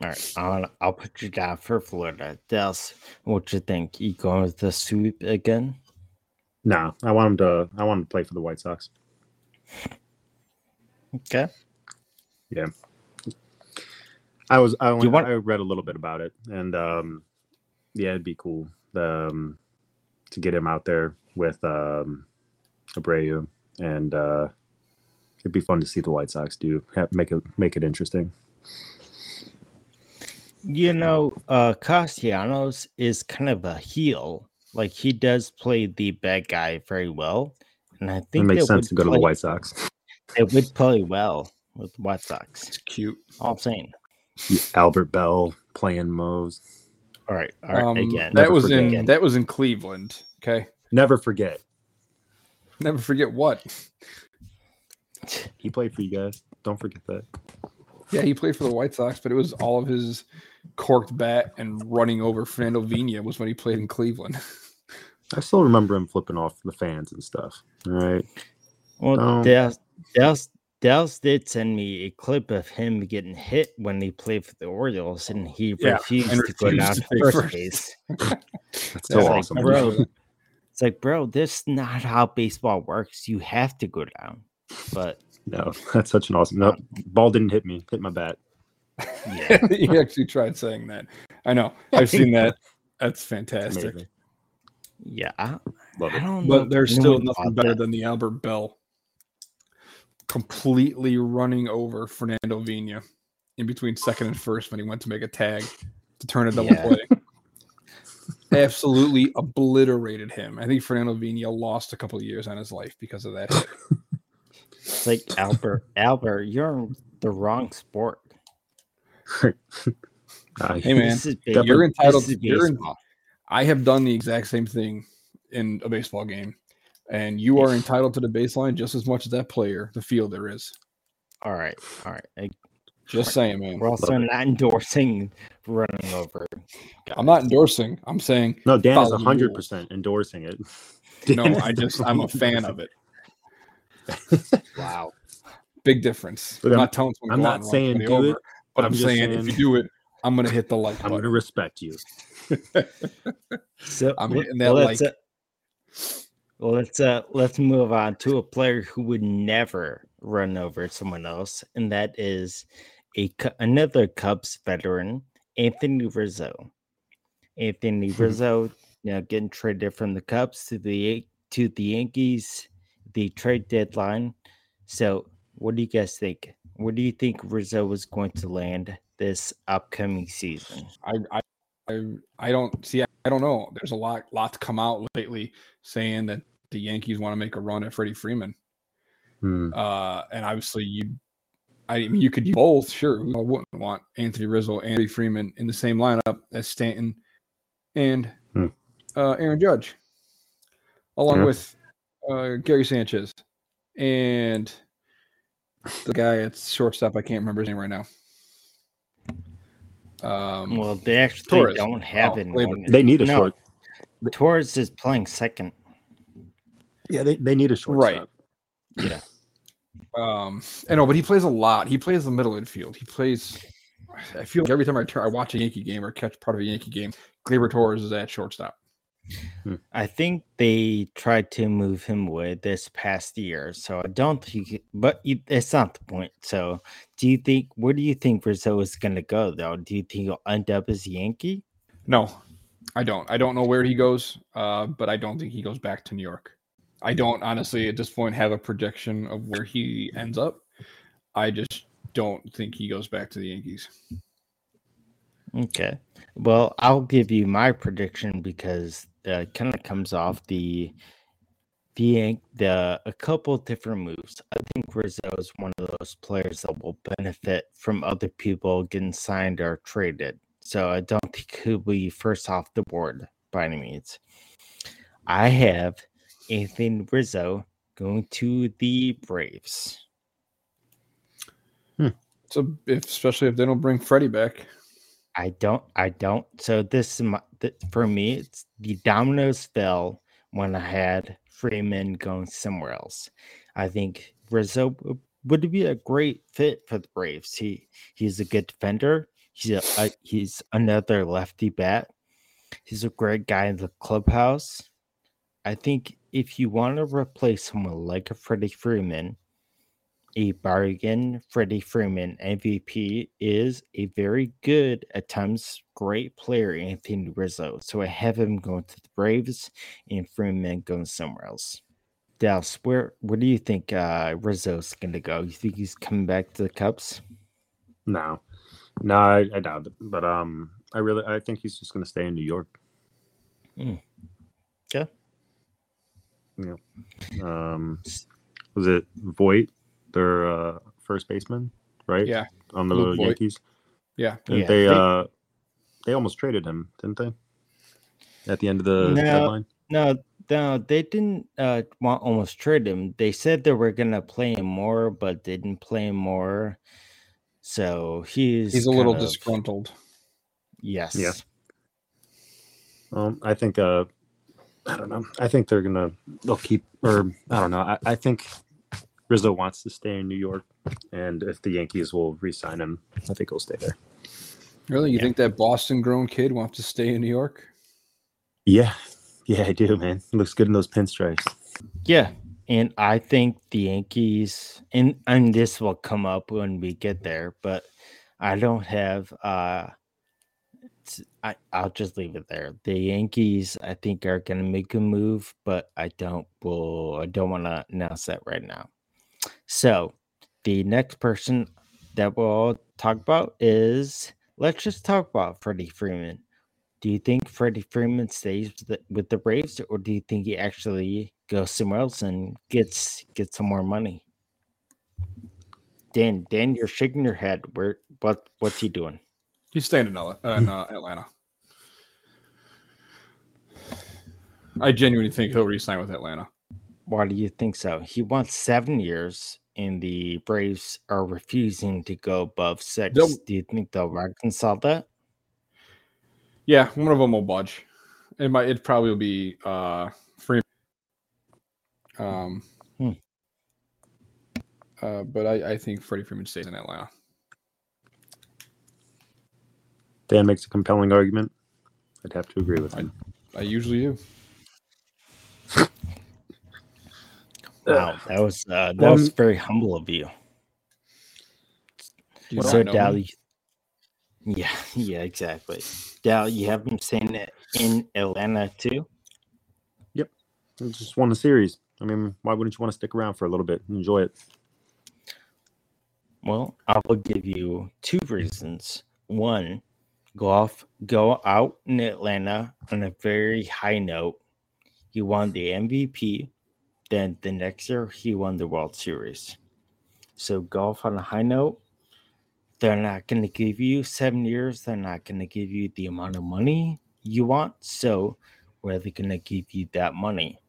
All right, I'll, I'll put you down for Florida. Dels, what you think? You going with the sweep again? No, I want him to. I want him to play for the White Sox. Okay. Yeah. I was I, went, want... I read a little bit about it, and um, yeah, it'd be cool um, to get him out there with um, Abreu, and uh, it'd be fun to see the White Sox do have, make it make it interesting. You know, uh, Castellanos is kind of a heel. Like he does play the bad guy very well, and I think it makes sense to go play, to the White Sox. It would play well with the White Sox. It's cute. All I'm saying. Albert Belle playing Moe's. All right, all right. Um, again, that was in again. that was in Cleveland. Okay. Never forget. Never forget what. He played for you guys. Don't forget that. Yeah, he played for the White Sox, but it was all of his corked bat and running over Fernando Vina was when he played in Cleveland. I still remember him flipping off the fans and stuff. All right. Well, um, Dallas, Dallas, Dallas did send me a clip of him getting hit when he played for the Orioles, and he yeah, refused, and refused to go down to first, first base. That's so awesome, like, bro. It's like, bro, this is not how baseball works. You have to go down. But no, that's such an awesome. No, ball didn't hit me. Hit my bat. Yeah, he actually tried saying that. I know. I've seen that. That's fantastic. Amazing. Yeah, I, Love it. don't but there's still nothing better that. than the Albert Belle completely running over Fernando Vina in between second and first when he went to make a tag to turn a double yeah. play. Absolutely obliterated him. I think Fernando Vina lost a couple of years on his life because of that. It's like Albert, Albert, you're in the wrong sport. Ah, hey man, you're entitled. You're in, I have done the exact same thing in a baseball game, and you are entitled to the baseline just as much as that player, the fielder is. All right, all right. I, just saying, man. We're also not endorsing running over. Guys. I'm not endorsing. I'm saying no. Dan is hundred percent endorsing it. no, I just I'm a fan of it. Wow, big difference. But I'm, not telling I'm not saying do over, it, but I'm, I'm saying, saying, if you do it, I'm gonna hit the like. I'm gonna respect you. so I'm hitting that well, like. Uh, well, let's uh let's move on to a player who would never run over someone else, and that is a another Cubs veteran, Anthony Rizzo. Anthony hmm. Rizzo, you know, getting traded from the Cubs to the to the Yankees, the trade deadline. So, what do you guys think? Where do you think Rizzo was going to land this upcoming season? I I I, don't see. I don't know. There's a lot lot to come out lately saying that the Yankees want to make a run at Freddie Freeman. Hmm. Uh, and obviously you I mean, you could use both, sure. I wouldn't want Anthony Rizzo and Freddie Freeman in the same lineup as Stanton and hmm. uh, Aaron Judge, along yeah. with uh, Gary Sanchez and the guy at shortstop. I can't remember his name right now. Um, well, they actually Torres. don't have oh, it. They need a no, short. Torres is playing second. Yeah, they, they need a short. Right. Yeah. Um, I know, but he plays a lot. He plays the middle infield. He plays. I feel like every time I turn, I watch a Yankee game or catch part of a Yankee game, Gleyber Torres is at shortstop. Hmm. I think they tried to move him away this past year, so I don't think. But it's not the point. So, do you think? Where do you think Rizzo is going to go, though? Do you think he'll end up as Yankee? No, I don't. I don't know where he goes, uh, but I don't think he goes back to New York. I don't honestly at this point have a prediction of where he ends up. I just don't think he goes back to the Yankees. Okay. Well, I'll give you my prediction because it kind of comes off the the the a couple different moves. I think Rizzo is one of those players that will benefit from other people getting signed or traded. So I don't think he'll be first off the board by any means. I have Anthony Rizzo going to the Braves. Hmm. So, if, especially if they don't bring Freddie back, I don't. I don't. So this is my, for me. It's the dominoes fell when I had Freeman going somewhere else. I think Rizzo would be a great fit for the Braves. He he's a good defender. He's a, a he's another lefty bat. He's a great guy in the clubhouse. I think if you want to replace someone like a Freddie Freeman, a bargain. Freddie Freeman, MVP, is a very good, at times great player, Anthony Rizzo. So I have him going to the Braves and Freeman going somewhere else. Dallas, where where do you think uh, Rizzo's going to go? You think he's coming back to the Cubs? No, no, I, I doubt it. But um, I really, I think he's just going to stay in New York. Mm. Yeah. Yeah. Um, was it Voit, their uh, first baseman, right? Yeah. On the Luke Voit. Yankees. Yeah. And Yeah, they they- uh, they almost traded him, didn't they? At the end of the No. deadline. No, no, they didn't uh, want almost trade him. They said they were going to play him more, but didn't play him more. So he's He's a little of- disgruntled. Yes. Yeah. Um, I think uh, I don't know. I think they're gonna they'll keep or I don't know. I, I think Rizzo wants to stay in New York, and if the Yankees will re-sign him, I think he'll stay there. Really? You Yeah. think that Boston grown kid wants to stay in New York? Yeah, yeah, I do, man. Looks good in those pinstripes. Yeah. And I think the Yankees and and this will come up when we get there, but I don't have uh I, I'll just leave it there. The Yankees, I think, are gonna make a move, but I don't will I don't want to announce that right now. So the next person that we'll talk about is let's just talk about Freddie Freeman. Do you think Freddie Freeman stays with the, with the Braves, or do you think he actually goes somewhere else and gets gets some more money? Dan, Dan, you're shaking your head. Where what what's he doing? He's staying in, L- uh, in uh, Atlanta. I genuinely think he'll re-sign with Atlanta. Why do you think so? He wants seven years, and the Braves are refusing to go above 6 They'll- do you think they'll reconcile that? Yeah, one of them will budge. It might. It probably will be uh, Freeman. Um. Hmm. Uh, but I, I think Freddie Freeman stays in Atlanta. Dan makes a compelling argument. I'd have to agree with him. I usually do. Wow, that was uh, that Um, was very humble of you. Do you so not Dal, you- yeah, yeah, exactly. Dal, you have him saying it in Atlanta too. I just won the series. I mean, why wouldn't you want to stick around for a little bit and enjoy it? Well, I will give you two reasons. One, go off, go out in Atlanta on a very high note. You won the MVP. Then the next year, he won the World Series. So golf on a high note. They're not going to give you seven years. They're not going to give you the amount of money you want. So where they going to give you that money?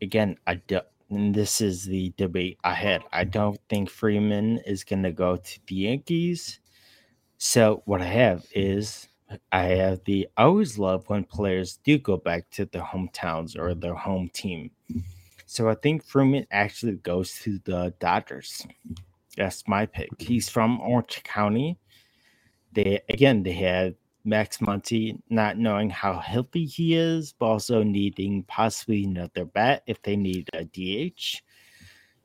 Again, I don't and this is the debate I had. I don't think Freeman is going to go to the Yankees. So what I have is I have the I always love when players do go back to their hometowns or their home team. So I think Freeman actually goes to the Dodgers. That's my pick. He's from Orange County. They again they had Max Muncy not knowing how healthy he is, but also needing possibly another bat if they need a DH.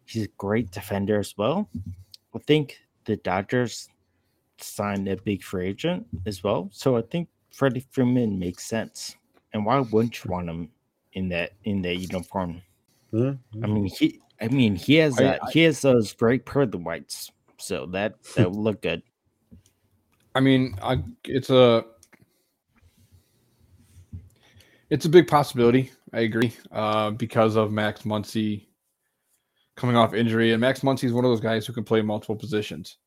He's a great defender as well. I think the Dodgers signed a big free agent as well. So I think Freddie Freeman makes sense. And why wouldn't you want him in that in that uniform? Yeah. I mean he I mean he has I- that he has those great pearly whites. So that that would look good. I mean, I, it's a it's a big possibility. I agree uh, because of Max Muncy coming off injury, and Max Muncy is one of those guys who can play multiple positions.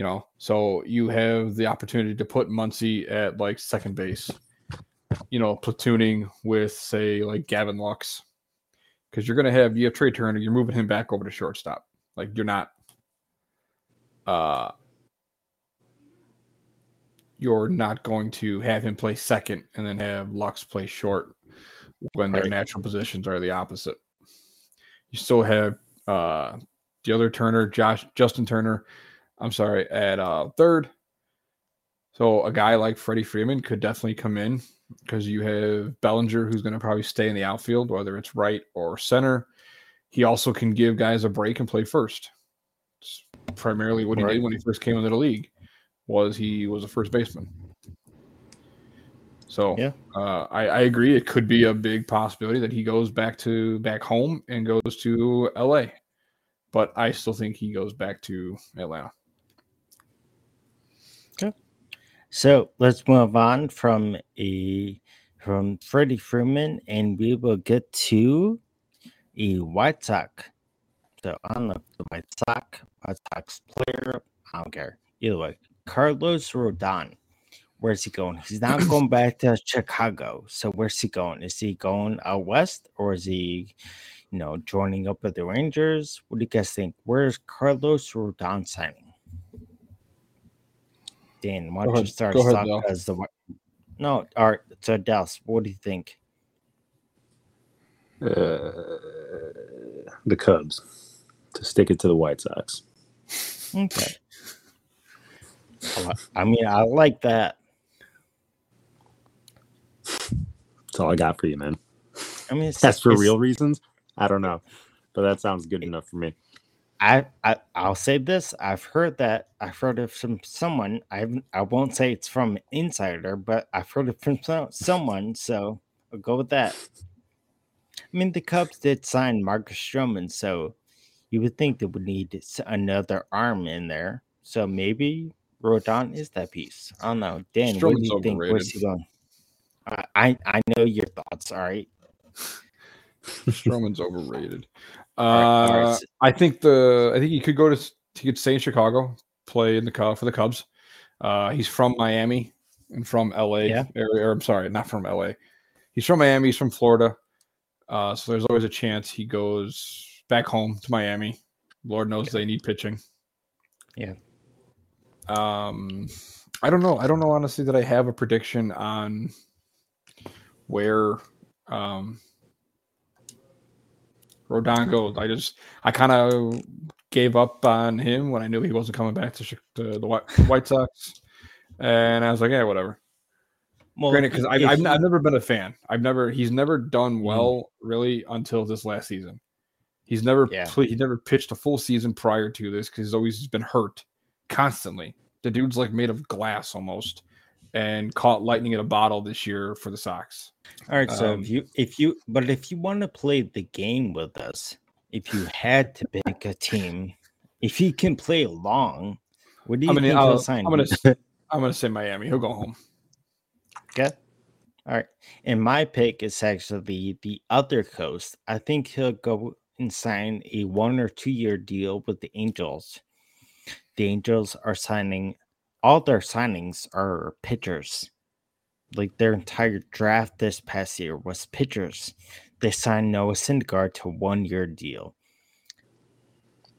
You know, so you have the opportunity to put Muncy at like second base. You know, platooning with say like Gavin Lux, because you're gonna have you have Trea Turner, you're moving him back over to shortstop. Like you're not. Uh, you're not going to have him play second and then have Lux play short when their Right. natural positions are the opposite. You still have uh, the other Turner, Josh Justin Turner. I'm sorry, at uh, third. So a guy like Freddie Freeman could definitely come in because you have Bellinger, who's going to probably stay in the outfield, whether it's right or center. He also can give guys a break and play first. primarily what he Right. did when he first came into the league was he was a first baseman. So Yeah. uh, I, I agree. It could be a big possibility that he goes back to back home and goes to LA, but I still think he goes back to Atlanta. So let's move on from a from Freddie Freeman, and we will get to a White Sox. So I don't know the White Sox, White Sox player, I don't care. Either way, Carlos Rodon. Where's he going? He's not going back to Chicago. So where's he going? Is he going out west or is he, you know, joining up with the Rangers? What do you guys think? Where's Carlos Rodon signing? Dan, why don't you ahead- start us ahead, off as the Whi- no, all right. So Dallas, what do you think? Uh, the Cubs to stick it to the White Sox. Okay. I mean, I like that. That's all I got for you, man. I mean, it's, That's for it's- real reasons. I don't know, but that sounds good enough for me. I, I I'll say this. I've heard that. I've heard it from someone. I I won't say it's from an insider, but I've heard it from so, someone. So I'll go with that. I mean, the Cubs did sign Marcus Stroman, so you would think they would need another arm in there. So maybe Rodon is that piece. I don't know. Dan, what do Stroman's you think? Where's he going? I, I I know your thoughts. All right. Stroman's overrated. Uh, all right, I think the I think he could go to he could stay in Chicago, play in the Cub for the Cubs. Uh, he's from Miami and from LA. Yeah. Or, or I'm sorry, not from LA. He's from Miami. He's from Florida. Uh, so there's always a chance he goes back home to Miami. Lord knows they need pitching. Yeah. Um, I don't know. I don't know honestly that I have a prediction on where um Rodon goes. I just I kind of gave up on him when I knew he wasn't coming back to, to the White, White Sox, and I was like, yeah, whatever. Well, Granted, because I've, I've, I've never been a fan. I've never he's never done Mm. well really until this last season. He's never Yeah. he never pitched a full season prior to this because he's always been hurt constantly. The dude's like made of glass almost, and caught lightning in a bottle this year for the Sox. All right, so Um, if you if you but if you want to play the game with us, if you had to pick a team, if he can play along, what do you I'm gonna think I'll, he'll I'm sign? gonna s- I'm gonna say Miami. He'll go home. Okay. All right. And my pick is actually the other coast. I think he'll go and sign a one or two year deal with the Angels. The Angels are signing all their signings are pitchers. Like their entire draft this past year was pitchers. They signed Noah Syndergaard to one year deal.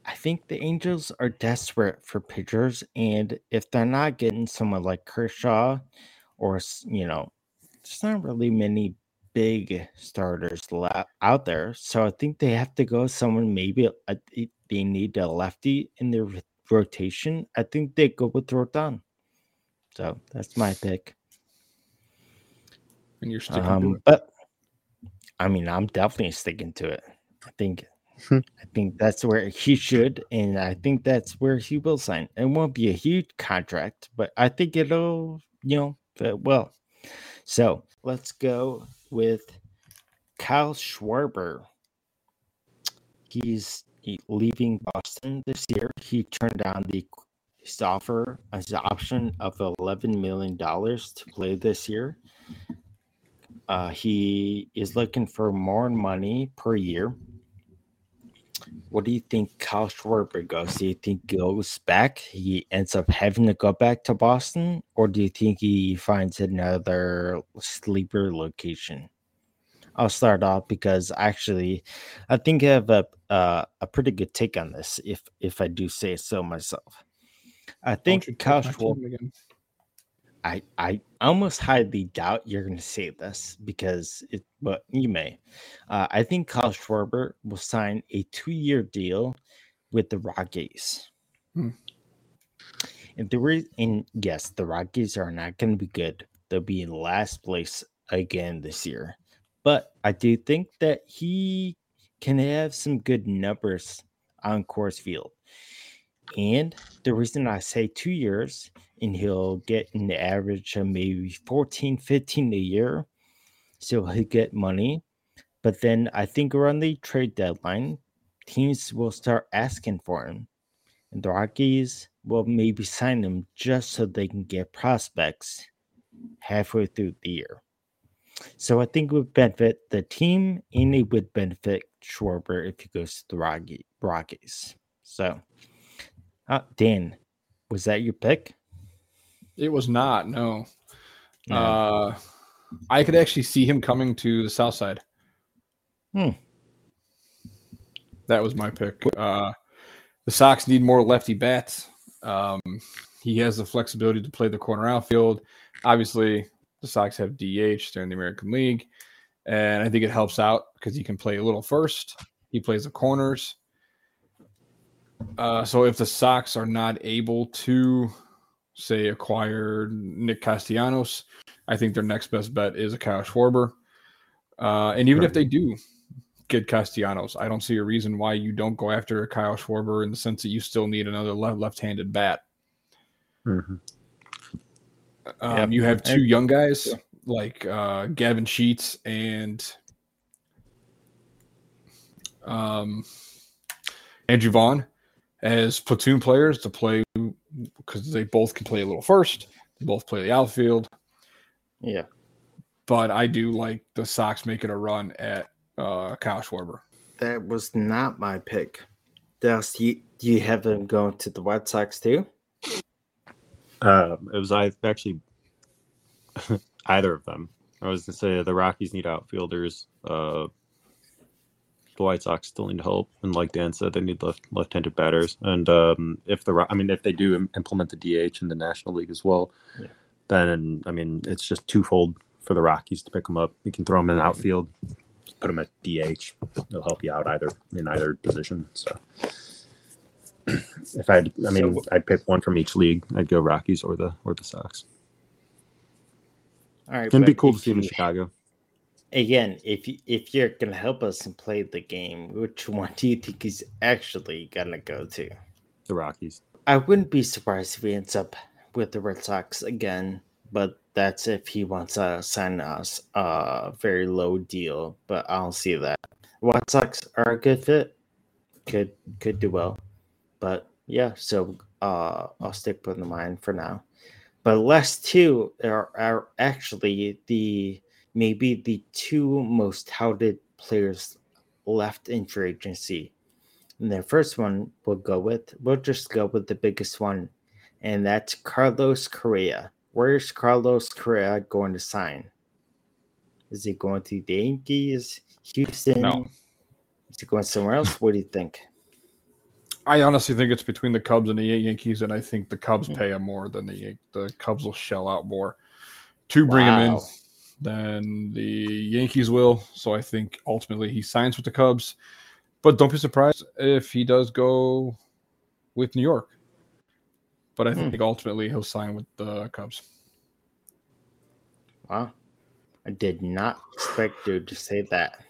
I think the Angels are desperate for pitchers, and if they're not getting someone like Kershaw, or you know, there's not really many big starters out there. So I think they have to go someone maybe they- need a lefty in their rotation. I think they go with Rodon. So that's my pick. And you're sticking to Um, it. but I mean, I'm definitely sticking to it. I think Hmm. I think that's where he should, and I think that's where he will sign. It won't be a huge contract, but I think it'll, you know, fit well. So let's go with Kyle Schwarber. He's leaving Boston this year. He turned down the his offer as the option of eleven million dollars to play this year. Uh, he is looking for more money per year. What do you think Kyle Schwarber goes? Do you think he goes back? He ends up having to go back to Boston, or do you think he finds another sleeper location? I'll start off because actually, I think I have a uh, a pretty good take on this. If if I do say so myself, I think Kyle Schwarber. I I almost highly doubt you're going to say this because it, but you may. Uh, I think Kyle Schwarber will sign a two-year deal with the Rockies. Hmm. And the re- and yes, the Rockies are not going to be good. They'll be in last place again this year. But I do think that he can have some good numbers on Coors Field. And the reason I say two years, and he'll get an average of maybe 14, 15 a year. So he'll get money. But then I think around the trade deadline, teams will start asking for him. And the Rockies will maybe sign him just so they can get prospects halfway through the year. So I think it would benefit the team and it would benefit Schwarber if he goes to the Rocky, Rockies. So, uh, Dan, was that your pick? It was not. No. no. Uh, I could actually see him coming to the South Side. Hmm. That was my pick. Uh, the Sox need more lefty bats. Um, he has the flexibility to play the corner outfield. Obviously, the Sox have DH. They're in the American League. And I think it helps out because he can play a little first. He plays the corners. Uh, so if the Sox are not able to, say, acquire Nick Castellanos, I think their next best bet is a Kyle Schwarber. Uh, and even right. if they do get Castellanos, I don't see a reason why you don't go after a Kyle Schwarber in the sense that you still need another left-handed bat. Mm-hmm. Um, yep. You have two young guys like uh, Gavin Sheets and um, Andrew Vaughn as platoon players to play because they both can play a little first. They both play the outfield. Yeah. But I do like the Sox making a run at uh, Kyle Schwarber. That was not my pick. Does you, do you have them going to the White Sox too? Uh, it was I actually either of them. I was going to say the Rockies need outfielders. Uh, the White Sox still need help, and like Dan said, they need left left-handed batters. And um, if the I mean, if they do implement the DH in the National League as well, yeah. then I mean, it's just twofold for the Rockies to pick them up. You can throw them in the outfield, put them at DH. They'll help you out either in either position. So if I, I mean, so, I'd pick one from each league. I'd go Rockies or the or the Sox. All right, it'd be cool to see him in Chicago. Again, if you, if you're gonna help us and play the game, which one do you think he's actually gonna go to? The Rockies. I wouldn't be surprised if he ends up with the Red Sox again, but that's if he wants to sign us a very low deal. But I don't see that. Red Sox are a good fit. Could could do well, but yeah. So uh, I'll stick with the mine for now. But last two are, are actually the maybe the two most touted players left in free agency. And the first one we'll go with, we'll just go with the biggest one, and that's Carlos Correa. Where's Carlos Correa going to sign? Is he going to the Yankees, Houston? No. Is he going somewhere else? What do you think? I honestly think it's between the Cubs and the Yankees, and I think the Cubs hmm. pay him more than the the Cubs will shell out more to bring wow. him in than the Yankees will. So I think ultimately he signs with the Cubs, but don't be surprised if he does go with New York. But I think hmm. ultimately he'll sign with the Cubs. Wow, I did not expect you to say that.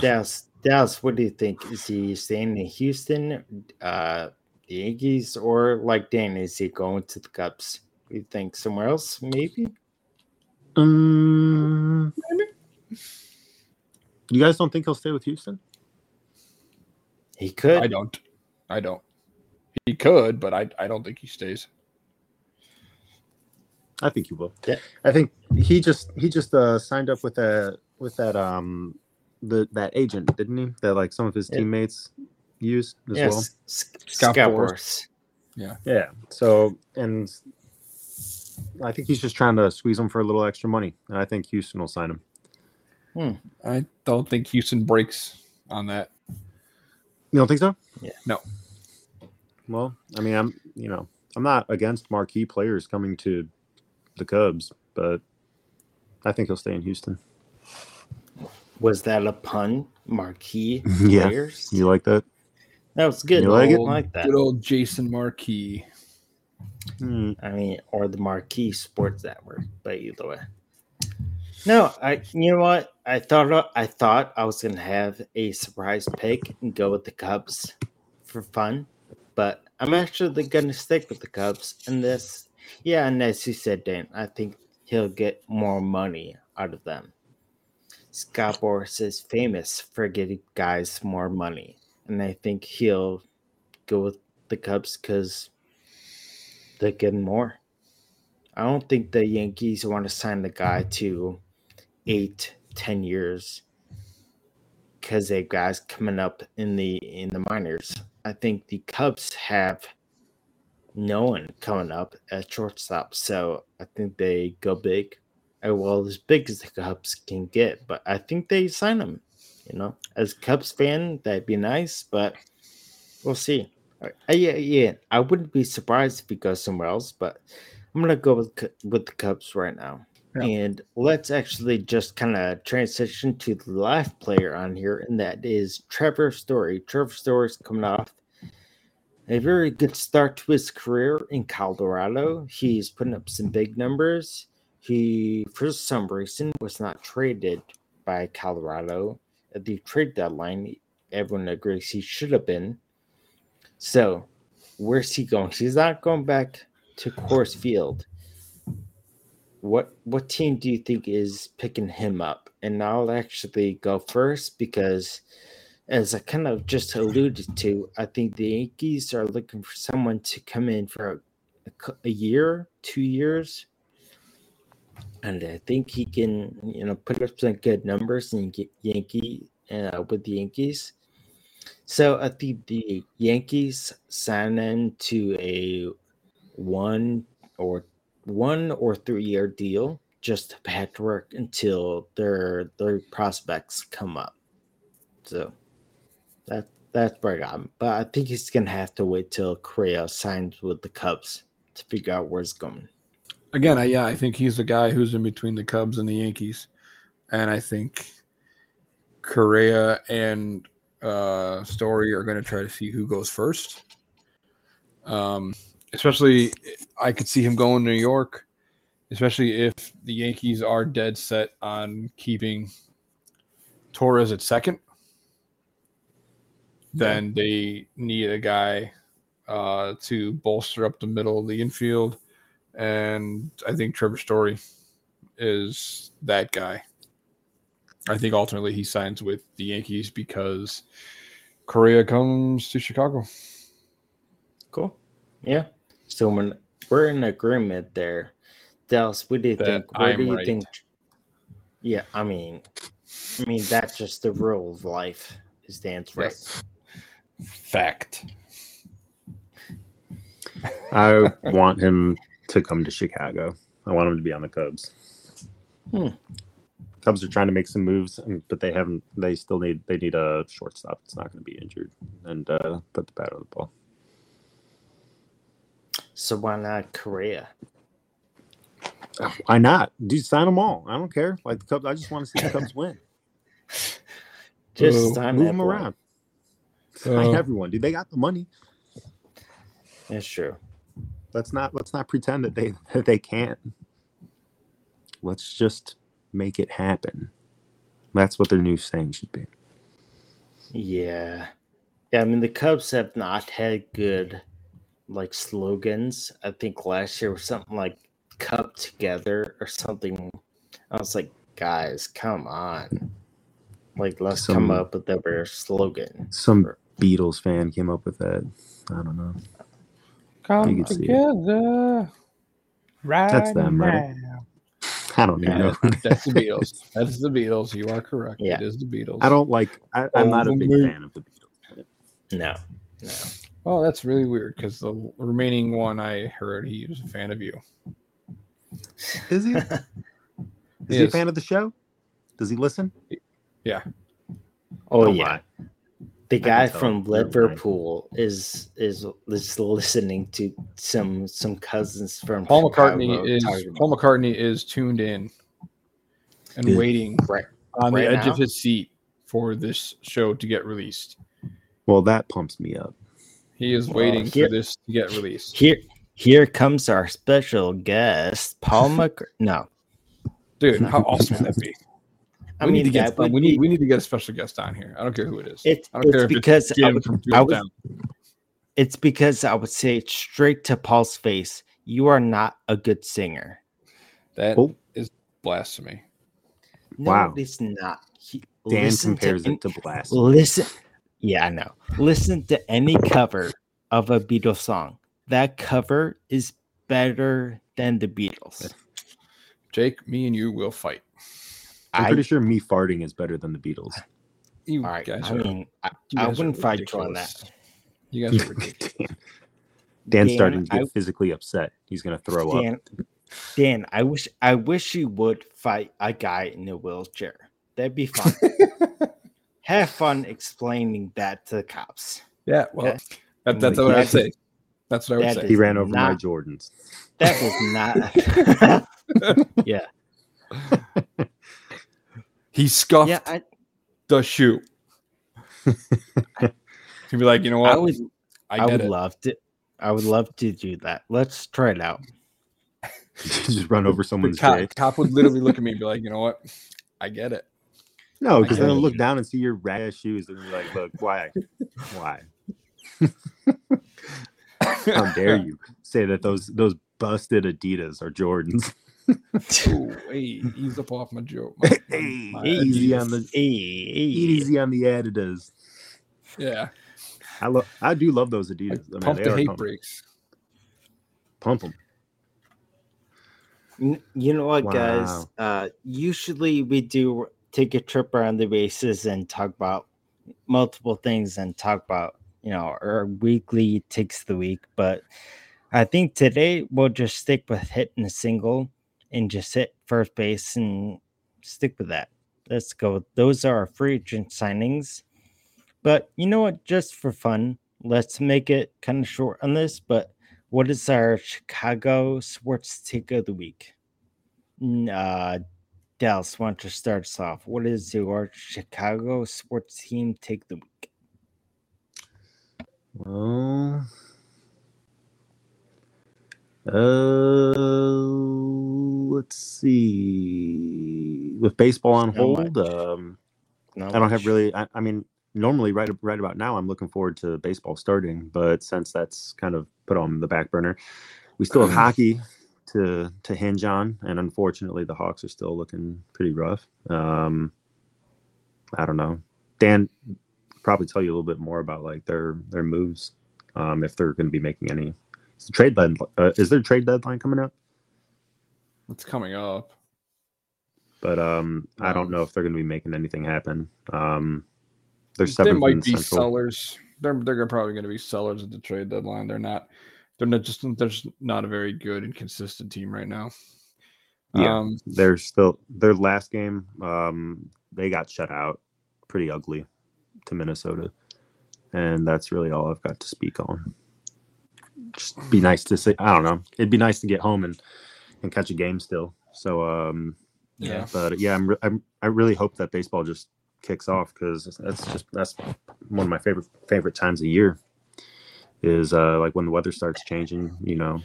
Yes. Dallas, what do you think? Is he staying in Houston, uh, the Yankees, or like Dan, is he going to the Cubs? Do you think somewhere else, maybe? Um, maybe. You guys don't think he'll stay with Houston? He could. I don't. I don't. He could, but I, I don't think he stays. I think he will. Yeah. I think he just he just uh, signed up with that with that um the that agent, didn't he? That like some of his yeah. teammates use as yes. well. Scott, Scott Boras. Yeah. Yeah. So and I think he's just trying to squeeze him for a little extra money, and I think Houston will sign him. Hmm. I don't think Houston breaks on that. You don't think so? Yeah. No. Well, I mean, I'm you know I'm not against marquee players coming to the Cubs, but I think he'll stay in Houston. Was that a pun? Marquee yeah. players? You like that? That was good. You like it? like that. Good old Jason Marquis. Hmm. I mean, or the Marquee Sports Network, but either way. No, I. You know what? I thought I thought I was gonna have a surprise pick and go with the Cubs for fun, but I'm actually going to stick with the Cubs in this. Yeah, and as you said, Dan, I think he'll get more money out of them. Scott Boras is famous for getting guys more money, and I think he'll go with the Cubs because they're getting more. I don't think the Yankees want to sign the guy to eight, ten years because they have guys coming up in the in the minors. I think the Cubs have no one coming up at shortstop, so I think they go big, well as big as the Cubs can get. But I think they sign him. You know, as Cubs fan, that'd be nice, but we'll see. Uh, yeah, yeah, I wouldn't be surprised if he goes somewhere else, but I'm gonna go with with the Cubs right now. Yeah. And let's actually just kind of transition to the last player on here, and that is Trevor Story. Trevor Story's coming off a very good start to his career in Colorado. He's putting up some big numbers. He, for some reason, was not traded by Colorado at the trade deadline. Everyone agrees he should have been. So, where's he going? He's not going back to Coors Field what what team do you think is picking him up? And I'll actually go first because, as I kind of just alluded to, I think the Yankees are looking for someone to come in for a, a year, two years, and I think he can, you know, put up some good numbers in Yankee uh, with the Yankees. So I think the Yankees sign in to a one or one or three year deal just to have to work until their their prospects come up. So that that's where I got him. But I think he's gonna have to wait till Correa signs with the Cubs to figure out where it's going. Again, I, yeah, I think he's the guy who's in between the Cubs and the Yankees, and I think Correa and uh, Story are going to try to see who goes first. Um, especially I could see him going to New York, especially if the Yankees are dead set on keeping Torres at second. Then they need a guy uh, to bolster up the middle of the infield, and I think Trevor Story is that guy. I think ultimately he signs with the Yankees because Correa comes to Chicago. Cool. Yeah. So when we're in agreement there, Dallas, what do you that think? Where I'm do you right. think? Yeah, I mean, I mean that's just the rule of life. Is Dan's right? Yes. Fact. I want him to come to Chicago. I want him to be on the Cubs. Hmm. Cubs are trying to make some moves, but they haven't. They still need. They need a shortstop. It's not going to be injured and uh, put the bat on the ball. So why not Correa? Why not? Dude, sign them all. I don't care. Like the Cubs, I just want to see the Cubs win. just uh, move them around. Sign uh, everyone, dude. They got the money. That's true. Let's not let's not pretend that they that they can't. Let's just make it happen. That's what their new saying should be. Yeah. Yeah, I mean the Cubs have not had good like slogans. I think last year was something like "Cup Together" or something. I was like, guys, come on! Like, let's some, come up with a better slogan. Some Beatles fan came up with that. I don't know. Come together, right That's them, now. right? I don't even know. That's the Beatles. That's the Beatles. You are correct. Yeah. It is the Beatles. I don't like. I, am not a big fan of the Beatles. No, no. Oh, that's really weird because the remaining one I heard he was a fan of you. Is he? Is he, he a fan of the show? Does he listen? Yeah. Oh, oh yeah. My. The guy from Liverpool is is is listening to some some cousins from Paul McCartney is Paul McCartney is tuned in and waiting right, on right the edge now? of his seat for this show to get released. Well, that pumps me up. He is waiting well, here, for this to get released. Here, here comes our special guest, Paul McCartney. no, dude, how awesome would that be? I we mean, need to get we need be, we need to get a special guest on here. I don't care who it is. It's, I don't it's care because I was, I was It's because I would say straight to Paul's face. You are not a good singer. That Oh. is blasphemy. No, Wow. it's not. He- Dan listen to compares it to blasphemy. Listen, yeah, I know. Listen to any cover of a Beatles song. That cover is better than the Beatles. Jake, me and you will fight. I'm I, pretty sure me farting is better than the Beatles. You all right. guys I are, mean, I, you I wouldn't fight you on that. You guys are ridiculous. Dan. Dan's starting to get I- physically upset. He's gonna throw up. Dan, Dan, I wish I wish you would fight a guy in a wheelchair. That'd be fun. Have fun explaining that to the cops. yeah, well, Okay. that, that's Like, what I'd that- say. That's what I would say. He ran over my Jordans. That was not. yeah, He scuffed yeah. I, the shoe. He'd be like, you know what? I would. I I, would it. love to. I would love to do that. Let's try it out. Just run over The someone's cop, J. cop would literally look at me and be like, you know what? I get it. No, because then they'll look down and see your rat ass shoes and be like, "Look, why, why? How dare you say that those those busted Adidas are Jordans? Ooh, hey, ease up off my joke. My, Hey, my easy Adidas. on the Hey, easy on the Adidas. Yeah, I love, I do love those Adidas. I mean, pump they the are hate pump, brakes. pump them. You know what, guys? Uh, usually we do take a trip around the bases and talk about multiple things and talk about you know our weekly takes the week. But I think today we'll just stick with hitting a single and just hit first base and stick with that. Let's go. Those are our free agent signings. But you know what? Just for fun, let's make it kind of short on this. But what is our Chicago sports take of the week? Uh, Dallas, why don't you start us off? What is your Chicago sports team take the week? Well, uh, let's see. With baseball on hold, um, I don't have really. I, I mean, normally, right right about now, I'm looking forward to baseball starting, but since that's kind of put on the back burner, we still have hockey to to hinge on, and unfortunately, the Hawks are still looking pretty rough. Um, I don't know. Dan probably tell you a little bit more about like their their moves, um, if they're going to be making any. Trade deadline? Uh, is there a trade deadline coming up? It's coming up. But um, I don't Um, know if they're going to be making anything happen. Um, seventh in might be Central. sellers. They're they're probably going to be sellers at the trade deadline. They're not. They're not just. They're not a very good and consistent team right now. Yeah. Um, they're still their last game um they got shut out pretty ugly to minnesota and that's really all i've got to speak on just be nice to say i don't know it'd be nice to get home and and catch a game still so um yeah. but yeah i'm, re- I'm i really hope that baseball just kicks off because that's just that's one of my favorite favorite times of year is uh like when the weather starts changing you know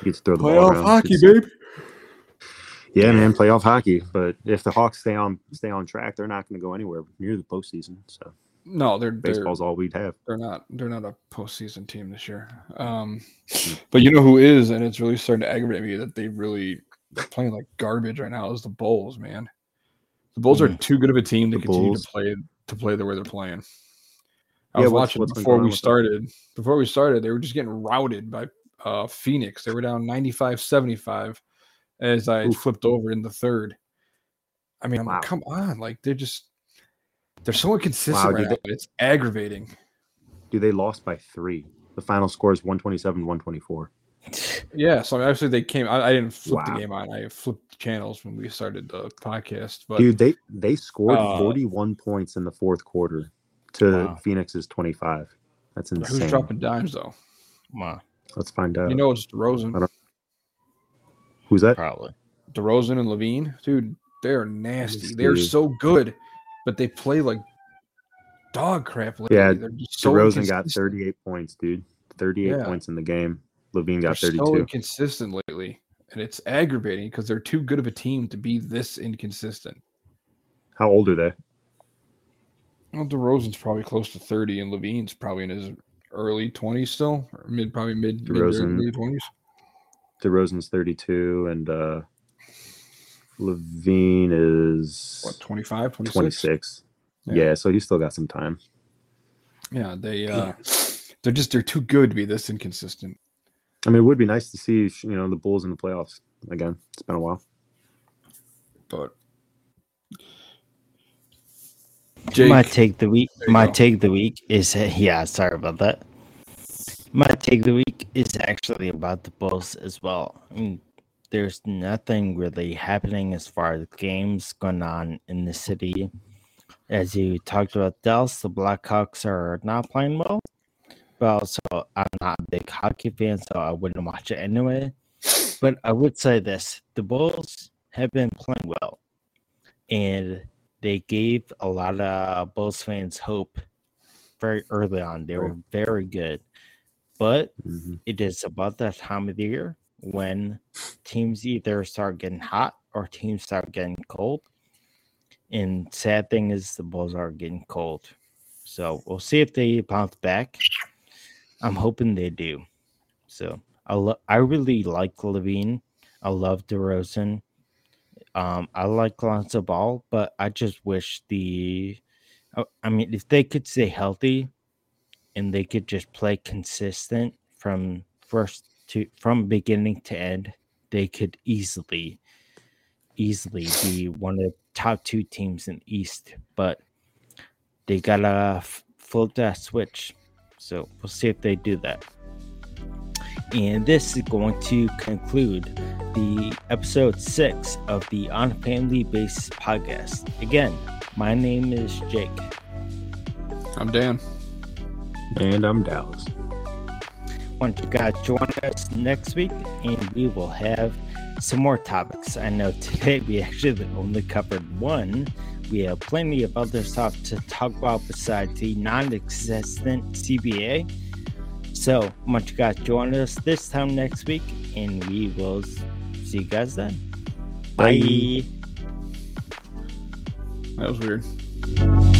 you get to throw the ball around. It's- baby. yeah, man, playoff hockey. But if the Hawks stay on stay on track, they're not going to go anywhere near the postseason. So No, they're they're baseball's all we'd have. they're not they're not a postseason team this year. Um, but you know who is, and it's really starting to aggravate me that they really they're playing like garbage right now. Is the Bulls, man. The Bulls are Mm. too good of a team to The continue Bulls. to play to play the way they're playing. I Yeah, was what's- watching what's before we started. Before we started, they were just getting routed by uh, Phoenix. They were down 95-75 as I Oof. flipped over in the third. I mean, I'm Wow. like, come on, like they're just they're so inconsistent Wow, right dude, now. It's aggravating. Dude, they lost by three. The final score is 127 124. Yeah, so actually they came. I, I didn't flip Wow. the game on. I flipped channels when we started the podcast. But Dude, they they scored Uh, 41 points in the fourth quarter to Wow. Phoenix's 25. That's insane. who's insane. dropping dimes though? Wow, Let's find out. You know, it's I DeRozan, don't- Who's that? probably. DeRozan and LaVine. Dude, they are nasty. They're so good, but they play like dog crap. Lately. Yeah, they're just so DeRozan got 38 points, dude. 38 Yeah. points in the game. LaVine got They're 32. so inconsistent lately, and it's aggravating because they're too good of a team to be this inconsistent. How old are they? Well, DeRozan's probably close to thirty, and LaVine's probably in his early 20s still, mid probably mid DeRozan. mid 20s. DeRozan's 32, and uh, LaVine is What 25, 26? 26. Yeah. Yeah. so he's still got some time. Yeah, they uh they're just they're too good to be this inconsistent. I mean, it would be nice to see you know the Bulls in the playoffs again. It's been a while. But my take the week. My go. take the week is yeah. Sorry about that. My take the week is actually about the Bulls as well. I mean, there's nothing really happening as far as games going on in the city. As you talked about, Dallas, the Blackhawks are not playing well. But also, I'm not a big hockey fan, so I wouldn't watch it anyway. But I would say this: the Bulls have been playing well, and they gave a lot of Bulls fans hope very early on. They were very good, but Mhm. it is about that time of the year when teams either start getting hot or teams start getting cold. And sad thing is the Bulls are getting cold. So we'll see if they bounce back. I'm hoping they do. So I lo- I really like LaVine. I love DeRozan. Um, I like Lonzo Ball, but I just wish the I- I mean if they could stay healthy and they could just play consistent from first to from beginning to end, they could easily easily be one of the top two teams in the East. But they gotta f- flip that switch. So we'll see if they do that. And this is going to conclude the episode six of the On Family Bases podcast. Again, my name is Jake. I'm Dan. And I'm Dallas. Why don't you guys join us next week and we will have some more topics. I know today we actually only covered one. We have plenty of other stuff to talk about besides the non existent CBA. So, why don't you guys join us this time next week and we will see you guys then. Bye. Bye. That was weird.